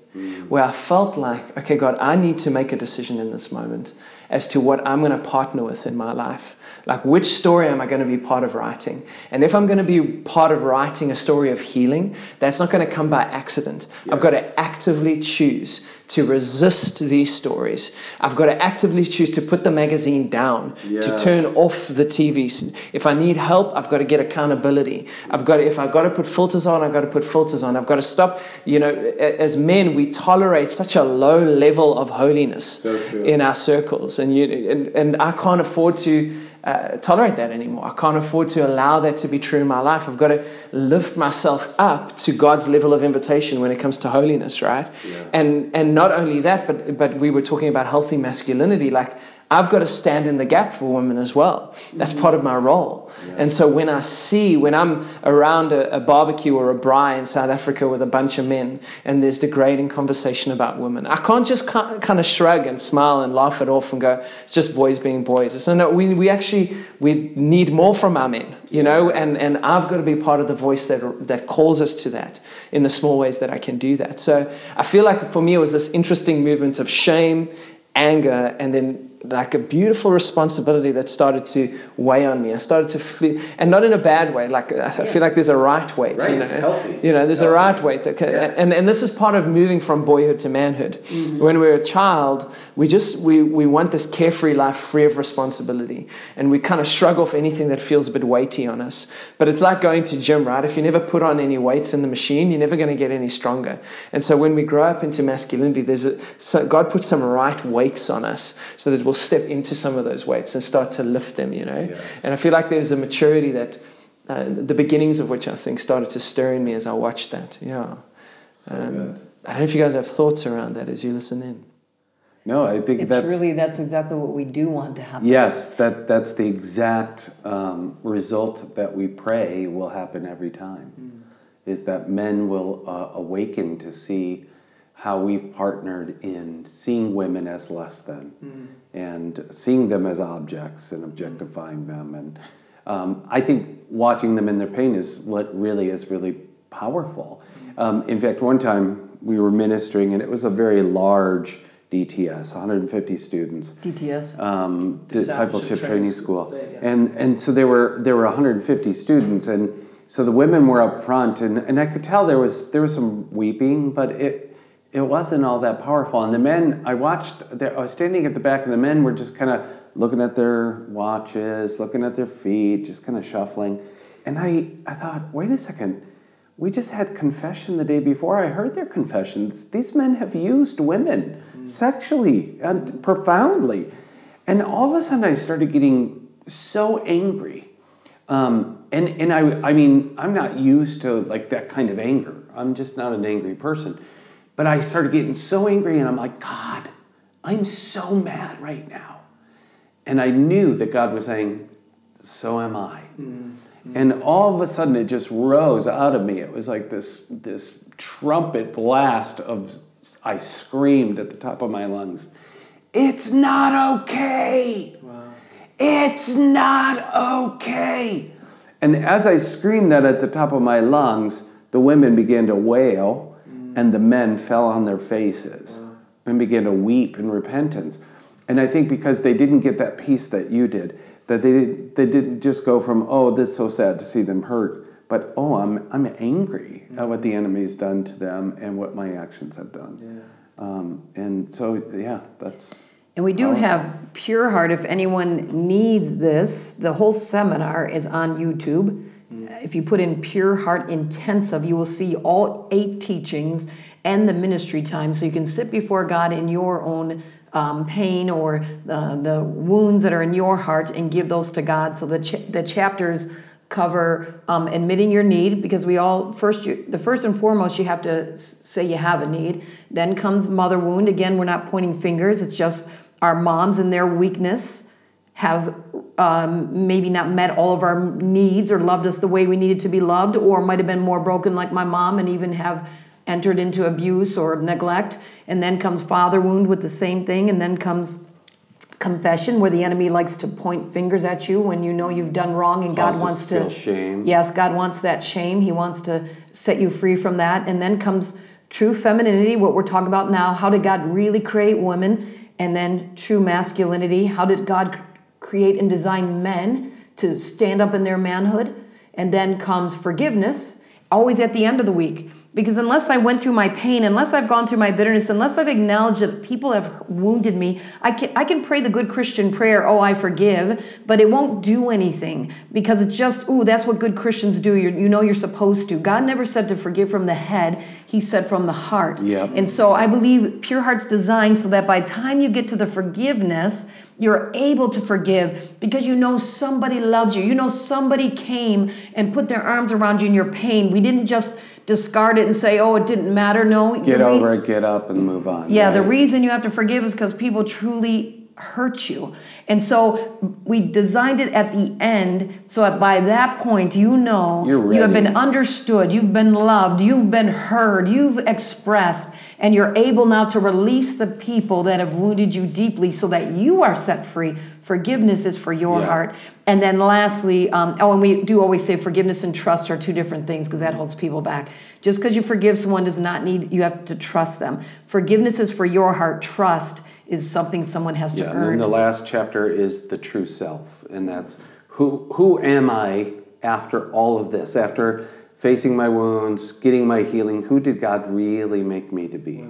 where I felt like, okay, God, I need to make a decision in this moment as to what I'm going to partner with in my life. Like, which story am I going to be part of writing? And if I'm going to be part of writing a story of healing, that's not going to come by accident. I've got to actively choose to resist these stories. I've got to actively choose to put the magazine down, to turn off the TV. If I need help, I've got to get accountability. I've got to, if I've got to put filters on, I've got to put filters on. I've got to stop. You know, as men, we tolerate such a low level of holiness So in our circles, and you and, and I can't afford to. Uh, tolerate that anymore. I can't afford to allow that to be true in my life. I've got to lift myself up to God's level of invitation when it comes to holiness, right? And and not only that, but but we were talking about healthy masculinity. Like I've got to stand in the gap for women as well. That's mm. part of my role. And so when I see, when I'm around a, a barbecue or a braai in South Africa with a bunch of men and there's degrading conversation about women, I can't just kind of shrug and smile and laugh it off and go, it's just boys being boys. So no, we, we actually, we need more from our men, you know, and, and I've got to be part of the voice that, that calls us to that in the small ways that I can do that. So I feel like for me it was this interesting movement of shame, anger, and then like a beautiful responsibility that started to weigh on me. I started to feel, and not in a bad way. Like I feel like there's a right weight, you Right, know. healthy. You know, there's a right weight that can, Yes. and and this is part of moving from boyhood to manhood. Mm-hmm. When we're a child, we just we we want this carefree life free of responsibility, and we kind of shrug off anything that feels a bit weighty on us. But it's like going to gym, right? If you never put on any weights in the machine, you're never going to get any stronger. And so when we grow up into masculinity, there's a so God puts some right weights on us so that we'll step into some of those weights and start to lift them. You know, Yes. and I feel like there's a maturity that. Uh, the beginnings of which I think started to stir in me as I watched that. Yeah. So Um, good. I don't know if you guys have thoughts around that as you listen in. No, I think It's that's really that's exactly what we do want to happen. yes. That that's the exact um, result that we pray will happen every time. Is that men will uh, awaken to see how we've partnered in seeing women as less than, and seeing them as objects and objectifying them, and um, I think watching them in their pain is what really is really powerful. Um, in fact, one time we were ministering, and it was a very large DTS, 150 students DTS. um, Discipleship discipleship Training training School. school, Yeah. and and so there were there were 150 students, and so the women were up front, and, and I could tell there was there was some weeping, but it it wasn't all that powerful. And the men, I watched, there, I was standing at the back, and the men were just kind of looking at their watches, looking at their feet, just kind of shuffling, and I I thought, wait a second. We just had confession the day before. I heard their confessions. These men have used women sexually and profoundly. And all of a sudden, I started getting so angry. Um, and and I, I mean, I'm not used to like that kind of anger. I'm just not an angry person. But I started getting so angry, and I'm like, God, I'm so mad right now. And I knew that God was saying, So am I. Mm-hmm. And all of a sudden, it just rose out of me. It was like this, this trumpet blast of, I screamed at the top of my lungs, It's not okay. It's not okay. And as I screamed that at the top of my lungs, the women began to wail and the men fell on their faces and began to weep in repentance. And I think because they didn't get that peace that you did, that they, did, they didn't just go from, oh, this is so sad to see them hurt, but oh, I'm, I'm angry at what the enemy's done to them and what my actions have done. Um, and so, yeah, that's. And we do have Pure Heart. If anyone needs this, the whole seminar is on YouTube. If you put in Pure Heart Intensive, you will see all eight teachings and the ministry time. So you can sit before God in your own um, pain or the, wounds that are in your heart and give those to God. So the, ch- the chapters cover um, admitting your need because we all first you, the first and foremost you have to say you have a need. Then comes mother wound. Again, we're not pointing fingers. It's just our moms and their weakness have um, maybe not met all of our needs or loved us the way we needed to be loved, or might have been more broken like my mom and even have entered into abuse or neglect. And then comes father wound with the same thing, and then comes confession where the enemy likes to point fingers at you when you know you've done wrong and God wants to shame. Yes, God wants that shame. He wants to set you free from that. And then comes true femininity, what we're talking about now. How did God really create women? And then true masculinity. How did God create and design men to stand up in their manhood? And then comes forgiveness, always at the end of the week. Because unless I went through my pain, unless I've gone through my bitterness, unless I've acknowledged that people have wounded me, I can, I can pray the good Christian prayer, oh, I forgive, but it won't do anything because it's just, ooh, that's what good Christians do. You're, you know you're supposed to. God never said to forgive from the head, He said from the heart. Yep. And so I believe Pure Heart's designed so that by the time you get to the forgiveness, you're able to forgive because you know somebody loves you. You know somebody came and put their arms around you in your pain. We didn't just discard it and say, oh, it didn't matter. No. Get re- over it, get up, and move on. Yeah, the reason you have to forgive is because people truly hurt you. And so we designed it at the end so that by that point you know you have been understood, you've been loved, you've been heard, you've expressed, and you're able now to release the people that have wounded you deeply so that you are set free. Forgiveness is for your Yeah. heart. And then lastly, um, oh, and we do always say forgiveness and trust are two different things because that holds people back. Just because you forgive someone does not need, you have to trust them. Forgiveness is for your heart, trust is something someone has to Yeah, and then the last chapter is the true self, and that's who who am I after all of this? After facing my wounds, getting my healing, who did God really make me to be?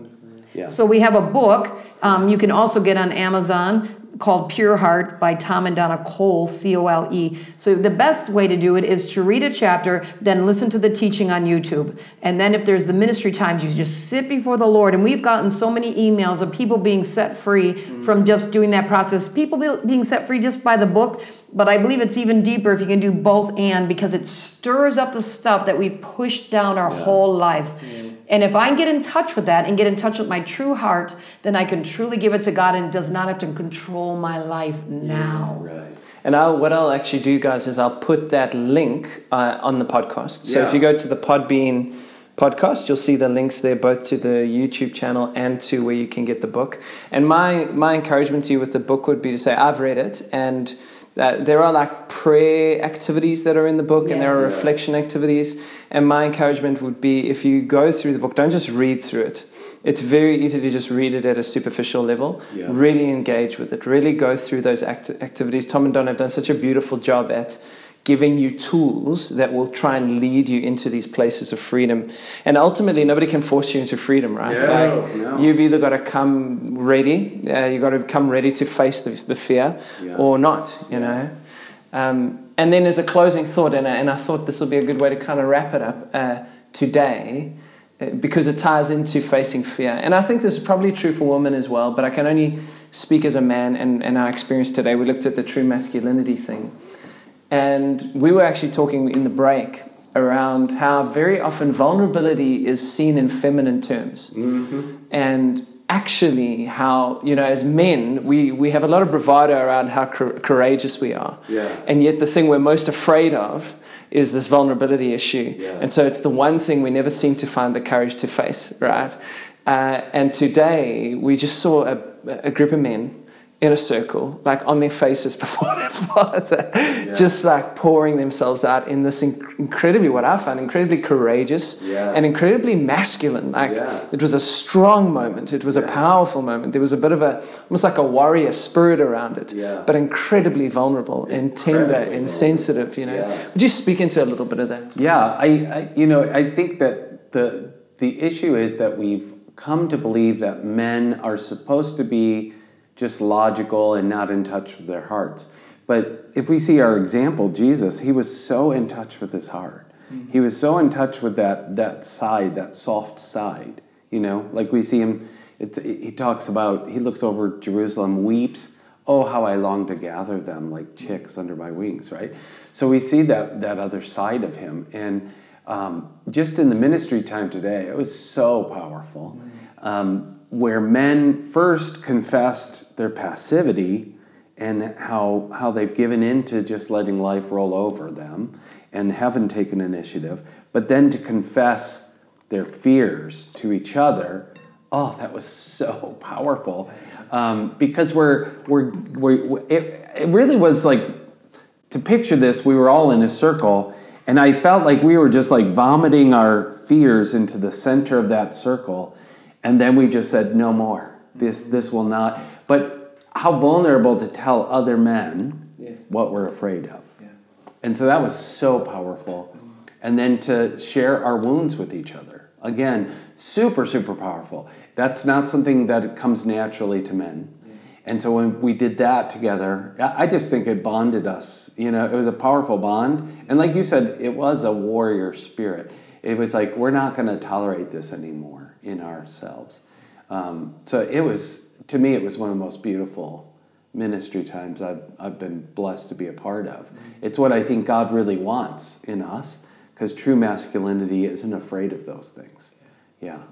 Yeah. So we have a book um, you can also get on Amazon called Pure Heart by Tom and Donna Cole, C O L E. So the best way to do it is to read a chapter, then listen to the teaching on YouTube. And then if there's the ministry times, you just sit before the Lord. And we've gotten so many emails of people being set free from just doing that process, people be- being set free just by the book. But I believe it's even deeper if you can do both and because it stirs up the stuff that we pushed down our whole lives. And if I can get in touch with that and get in touch with my true heart, then I can truly give it to God and does not have to control my life now. right. And I'll, what I'll actually do, guys, is I'll put that link uh, on the podcast. So if you go to the Podbean podcast, you'll see the links there, both to the YouTube channel and to where you can get the book. And my my encouragement to you with the book would be to say, I've read it, and uh, there are like prayer activities that are in the book, and there are Yes. Yes. reflection activities. And my encouragement would be, if you go through the book, don't just read through it. It's very easy to just read it at a superficial level. Yeah. Really engage with it. Really go through those act- activities. Tom and Don have done such a beautiful job at giving you tools that will try and lead you into these places of freedom. And ultimately, nobody can force you into freedom, right? No, Like, no. You've either got to come ready, uh, you've got to come ready to face the, the fear, Yeah. or not, you know. Um, and then as a closing thought, and I, and I thought this will be a good way to kind of wrap it up uh, today, uh, because it ties into facing fear. And I think this is probably true for women as well, but I can only speak as a man and, and our experience today. We looked at the true masculinity thing. And we were actually talking in the break around how very often vulnerability is seen in feminine terms. And actually, how, you know, as men, we, we have a lot of bravado around how cour- courageous we are. Yeah. And yet, the thing we're most afraid of is this vulnerability issue. And so, it's the one thing we never seem to find the courage to face, right? Uh, and today, we just saw a, a group of men in a circle, like on their faces before their father, just like pouring themselves out in this inc- incredibly, what I found incredibly courageous Yes. and incredibly masculine. Like Yes. it was a strong moment, it was a powerful moment. There was a bit of a almost like a warrior spirit around it, Yeah. but incredibly vulnerable and tender Incredibly and sensitive. You know, Yes. would you speak into a little bit of that? Yeah, I, I you know I think that the the issue is that we've come to believe that men are supposed to be just logical and not in touch with their hearts. But if we see our example, Jesus, he was so in touch with his heart. He was so in touch with that that side, that soft side. You know, like we see him. It, he talks about he looks over Jerusalem, weeps oh, how I long to gather them like chicks under my wings, right? So we see that, that other side of him. And um, just in the ministry time today, it was so powerful. Um, where men first confessed their passivity and how, how they've given in to just letting life roll over them and haven't taken initiative, but then to confess their fears to each other. Oh, that was so powerful um, because we're, we're, we're it, it really was like to picture this, we were all in a circle, and I felt like we were just like vomiting our fears into the center of that circle, and then we just said, "No more. This this will not." But how vulnerable to tell other men Yes. what we're afraid of, Yeah. and so that was so powerful, and then to share our wounds with each other again, super super powerful. That's not something that comes naturally to men. And so when we did that together, I I just think it bonded us. You know, it was a powerful bond. And like you said, it was a warrior spirit. It was like, we're not going to tolerate this anymore in ourselves. Um, so it was, to me, it was one of the most beautiful ministry times I've, I've been blessed to be a part of. It's what I think God really wants in us because true masculinity isn't afraid of those things. Yeah.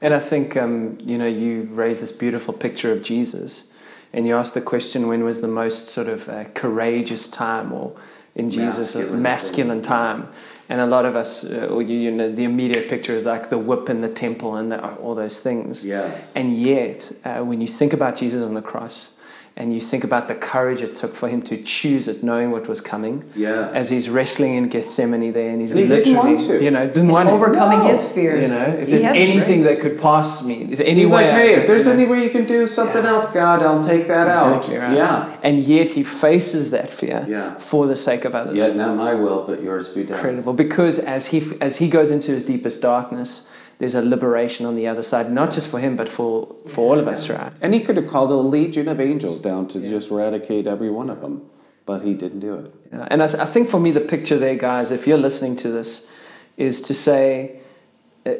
And I think, um, you know, you raised this beautiful picture of Jesus, and you asked the question when was the most sort of uh, courageous time, or in Jesus, Masculine. masculine time. And a lot of us, uh, or you, you know, the immediate picture is like the whip and the temple and the, all those things. Yes. And yet, uh, when you think about Jesus on the cross, and you think about the courage it took for him to choose it, knowing what was coming, Yes. as he's wrestling in Gethsemane there, and he's And he didn't literally, want to. you know, didn't want overcoming No. his fears. You know, if He there's anything that could pass me, if any He's way like, I- hey, if there's you know, any way you can do something Yeah. else, God, I'll take that exactly out. right. Yeah. And yet he faces that fear Yeah. for the sake of others. Yet not my will, but yours be done. Incredible. Because as he as he goes into his deepest darkness, there's a liberation on the other side, not just for him, but for for all of us, right? And he could have called a legion of angels down to just eradicate every one of them, but he didn't do it. Yeah. And I think for me, the picture there, guys, if you're listening to this, is to say,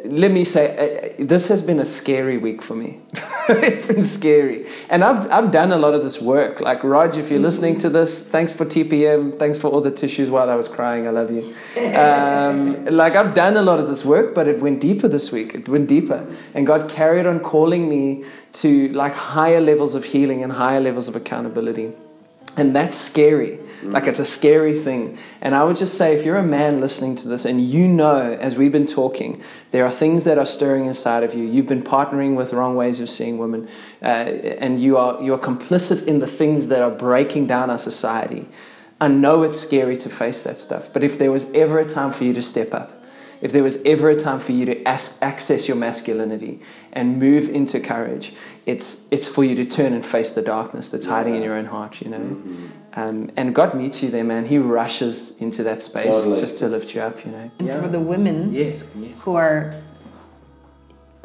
let me say, uh, uh, this has been a scary week for me. it's been scary. And I've, I've done a lot of this work. Like, Raj, if you're listening to this, thanks for TPM. Thanks for all the tissues while I was crying. I love you. Um, like, I've done a lot of this work, but it went deeper this week. It went deeper. And God carried on calling me to like higher levels of healing and higher levels of accountability. And that's scary. Like it's a scary thing. And I would just say, if you're a man listening to this and you know, as we've been talking, there are things that are stirring inside of you. You've been partnering with wrong ways of seeing women, uh, and you are you are complicit in the things that are breaking down our society. I know it's scary to face that stuff, but if there was ever a time for you to step up, if there was ever a time for you to as- access your masculinity and move into courage, it's it's for you to turn and face the darkness that's hiding in your own heart, you know. Um, and God meets you there, man. He rushes into that space Totally. just to lift you up, you know. And for the women Yes, yes. who are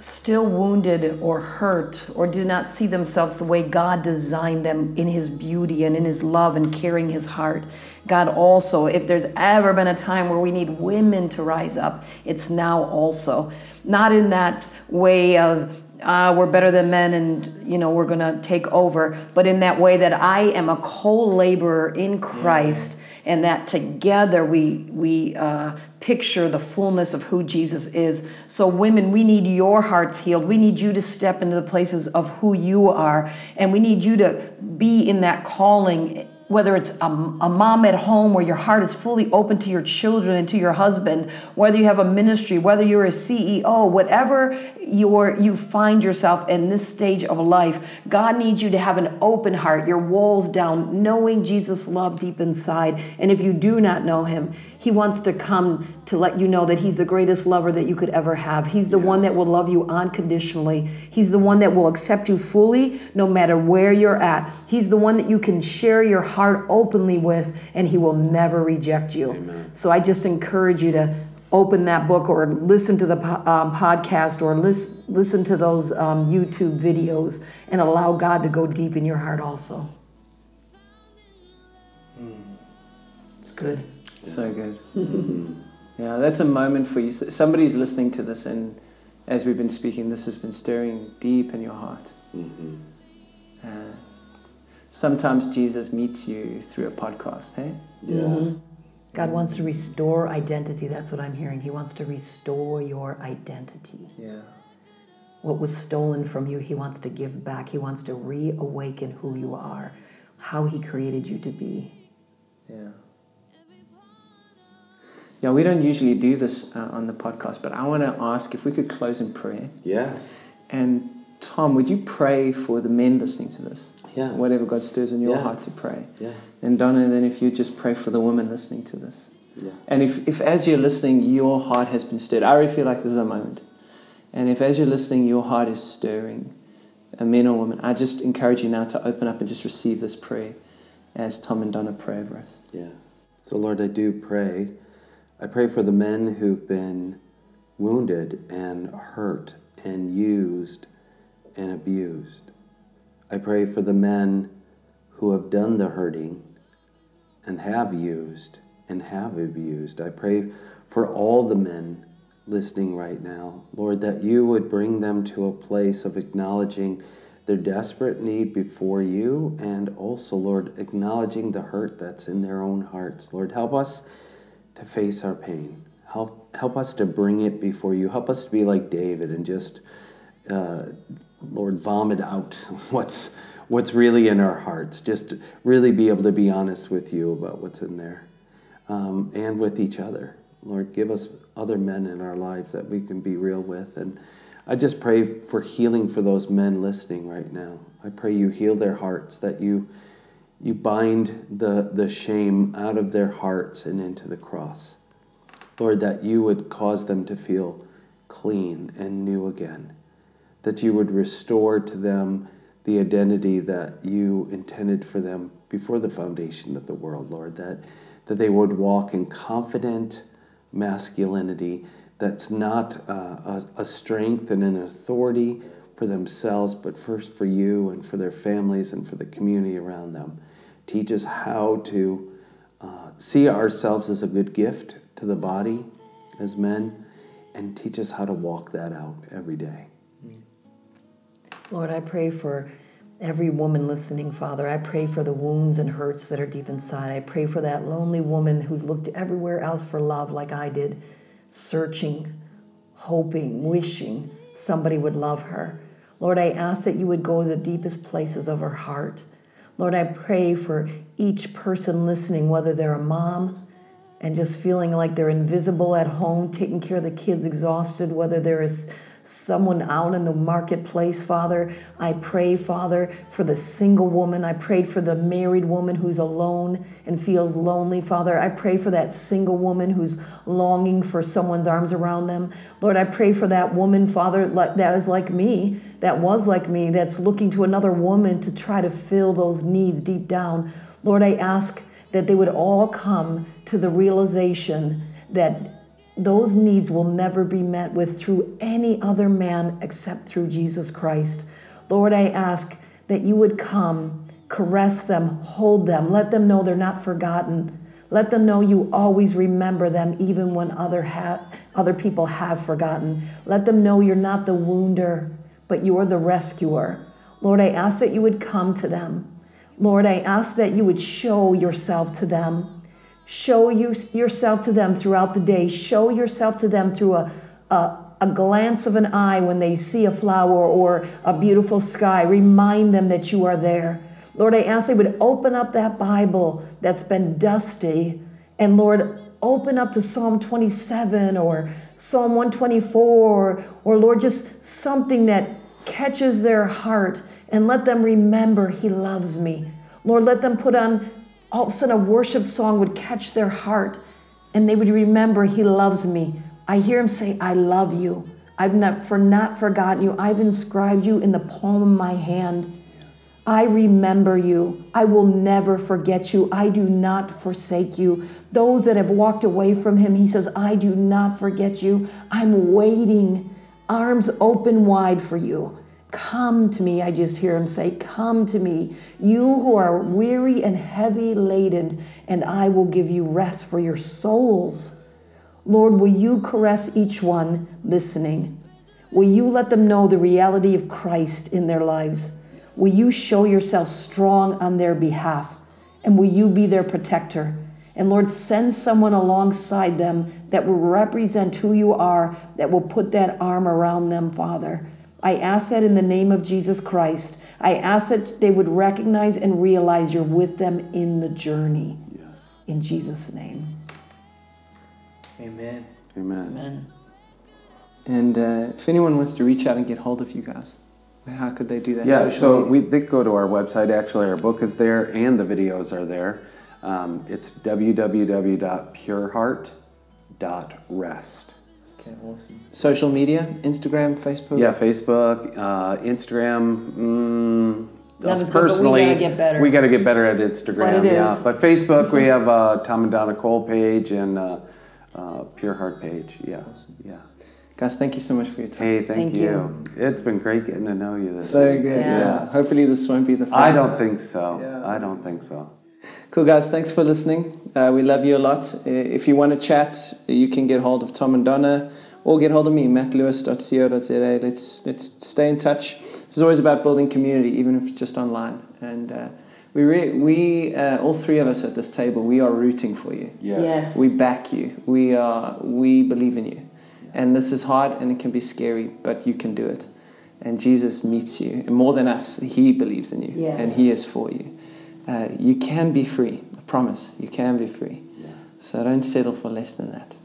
still wounded or hurt or do not see themselves the way God designed them in His beauty and in His love and carrying His heart. God also, if there's ever been a time where we need women to rise up, it's now also. Not in that way of, uh, we're better than men and you know we're gonna take over but in that way that i am a co-laborer in christ and that together we we uh, picture the fullness of who Jesus is. So, women, we need your hearts healed. We need you to step into the places of who you are, and we need you to be in that calling. Whether it's a, a mom at home where your heart is fully open to your children and to your husband, whether you have a ministry, whether you're a CEO, whatever you're, you find yourself in this stage of life, God needs you to have an open heart, your walls down, knowing Jesus' love deep inside. And if you do not know him, he wants to come to let you know that he's the greatest lover that you could ever have. He's the one that will love you unconditionally. He's the one that will accept you fully no matter where you're at. He's the one that you can share your heart openly with, and he will never reject you. So I just encourage you to open that book or listen to the um, podcast or lis- listen to those um, YouTube videos and allow God to go deep in your heart also. It's good. So good. yeah, that's a moment for you. Somebody's listening to this, and as we've been speaking, this has been stirring deep in your heart. Uh, sometimes Jesus meets you through a podcast, hey? Yes. God wants to restore identity. That's what I'm hearing. He wants to restore your identity. Yeah. What was stolen from you, He wants to give back. He wants to reawaken who you are, how He created you to be. Yeah. Yeah, we don't usually do this uh, on the podcast, but I want to ask if we could close in prayer. Yes. And Tom, would you pray for the men listening to this? Yeah. Whatever God stirs in your Yeah. heart to pray. Yeah. And Donna, then if you just pray for the women listening to this. Yeah. And if, if as you're listening, your heart has been stirred, I really feel like this is a moment. And if as you're listening, your heart is stirring, a man or woman, I just encourage you now to open up and just receive this prayer as Tom and Donna pray over us. Yeah. So, Lord, I do pray. I pray for the men who've been wounded and hurt and used and abused. I pray for the men who have done the hurting and have used and have abused. I pray for all the men listening right now, Lord, that you would bring them to a place of acknowledging their desperate need before you and also, Lord, acknowledging the hurt that's in their own hearts. Lord, help us to face our pain. Help, help us to bring it before you. Help us to be like David and just, uh, Lord, vomit out what's, what's really in our hearts. Just really be able to be honest with you about what's in there um, and with each other. Lord, give us other men in our lives that we can be real with. And I just pray for healing for those men listening right now. I pray you heal their hearts, that you you bind the, the shame out of their hearts and into the cross. Lord, that you would cause them to feel clean and new again. That you would restore to them the identity that you intended for them before the foundation of the world, Lord. That, that they would walk in confident masculinity that's not uh, a, a strength and an authority for themselves, but first for you and for their families and for the community around them. Teach us how to uh, see ourselves as a good gift to the body as men and teach us how to walk that out every day. Lord, I pray for every woman listening, Father. I pray for the wounds and hurts that are deep inside. I pray for that lonely woman who's looked everywhere else for love, like I did, searching, hoping, wishing somebody would love her. Lord, I ask that you would go to the deepest places of her heart. Lord, I pray for each person listening, whether they're a mom and just feeling like they're invisible at home, taking care of the kids, exhausted, whether there is someone out in the marketplace, Father. I pray, Father, for the single woman. I prayed for the married woman who's alone and feels lonely, Father. I pray for that single woman who's longing for someone's arms around them. Lord, I pray for that woman, Father, that is like me, that was like me, that's looking to another woman to try to fill those needs deep down. Lord, I ask that they would all come to the realization that those needs will never be met with through any other man except through Jesus Christ. Lord, I ask that you would come, caress them, hold them, let them know they're not forgotten. Let them know you always remember them even when other ha- other people have forgotten. Let them know you're not the wounder, but you're the rescuer. Lord, I ask that you would come to them. Lord, I ask that you would show yourself to them. Show you, yourself to them throughout the day. Show yourself to them through a, a, a glance of an eye when they see a flower or a beautiful sky. Remind them that you are there. Lord, I ask they would open up that Bible that's been dusty. And Lord, open up to Psalm 27 or Psalm 124 or, or Lord, just something that catches their heart and let them remember He loves me. Lord, let them put on all of a sudden a worship song would catch their heart and they would remember he loves me i hear him say i love you i've not for not forgotten you i've inscribed you in the palm of my hand I remember you. I will never forget you. I do not forsake you. Those that have walked away from him, he says, I do not forget you. I'm waiting, arms open wide for you. Come to me, I just hear him say, Come to me, you who are weary and heavy laden, and I will give you rest for your souls. Lord, will you caress each one listening? Will you let them know the reality of Christ in their lives? Will you show yourself strong on their behalf? And will you be their protector? And Lord, send someone alongside them that will represent who you are, that will put that arm around them, Father. I ask that in the name of Jesus Christ. I ask that they would recognize and realize you're with them in the journey. Yes. In Jesus' name. Amen. Amen. Amen. And uh, if anyone wants to reach out and get hold of you guys, how could they do that? Yeah, Social so media? we they go to our website. Actually, our book is there and the videos are there. Um, it's www.pureheart.rest. Okay, awesome. Social media, Instagram, Facebook. Yeah, Facebook, uh, Instagram. Mm, us was good, we personally, gotta get better. We got to get better at Instagram. But it yeah, but Facebook, we have uh, Tom and Donna Cole page and uh, uh, Pure Heart page. Yeah, yeah. Guys, thank you so much for your time. Hey, thank, Thank you. you. It's been great getting to know you this So week. good. Yeah. Yeah. Hopefully this won't be the first. I don't think so. Yeah. I don't think so. Cool, guys. Thanks for listening. Uh, we love you a lot. Uh, If you want to chat, you can get hold of Tom and Donna or get hold of me, mattlewis.co.za. Let's, let's stay in touch. It's always about building community, even if it's just online. And uh, we, re- we uh, all three of us at this table, we are rooting for you. Yes. We back you. We, are, we believe in you. And this is hard and it can be scary, but you can do it. And Jesus meets you. And more than us, He believes in you. Yes. And He is for you. Uh, you can be free. I promise. You can be free. So don't settle for less than that.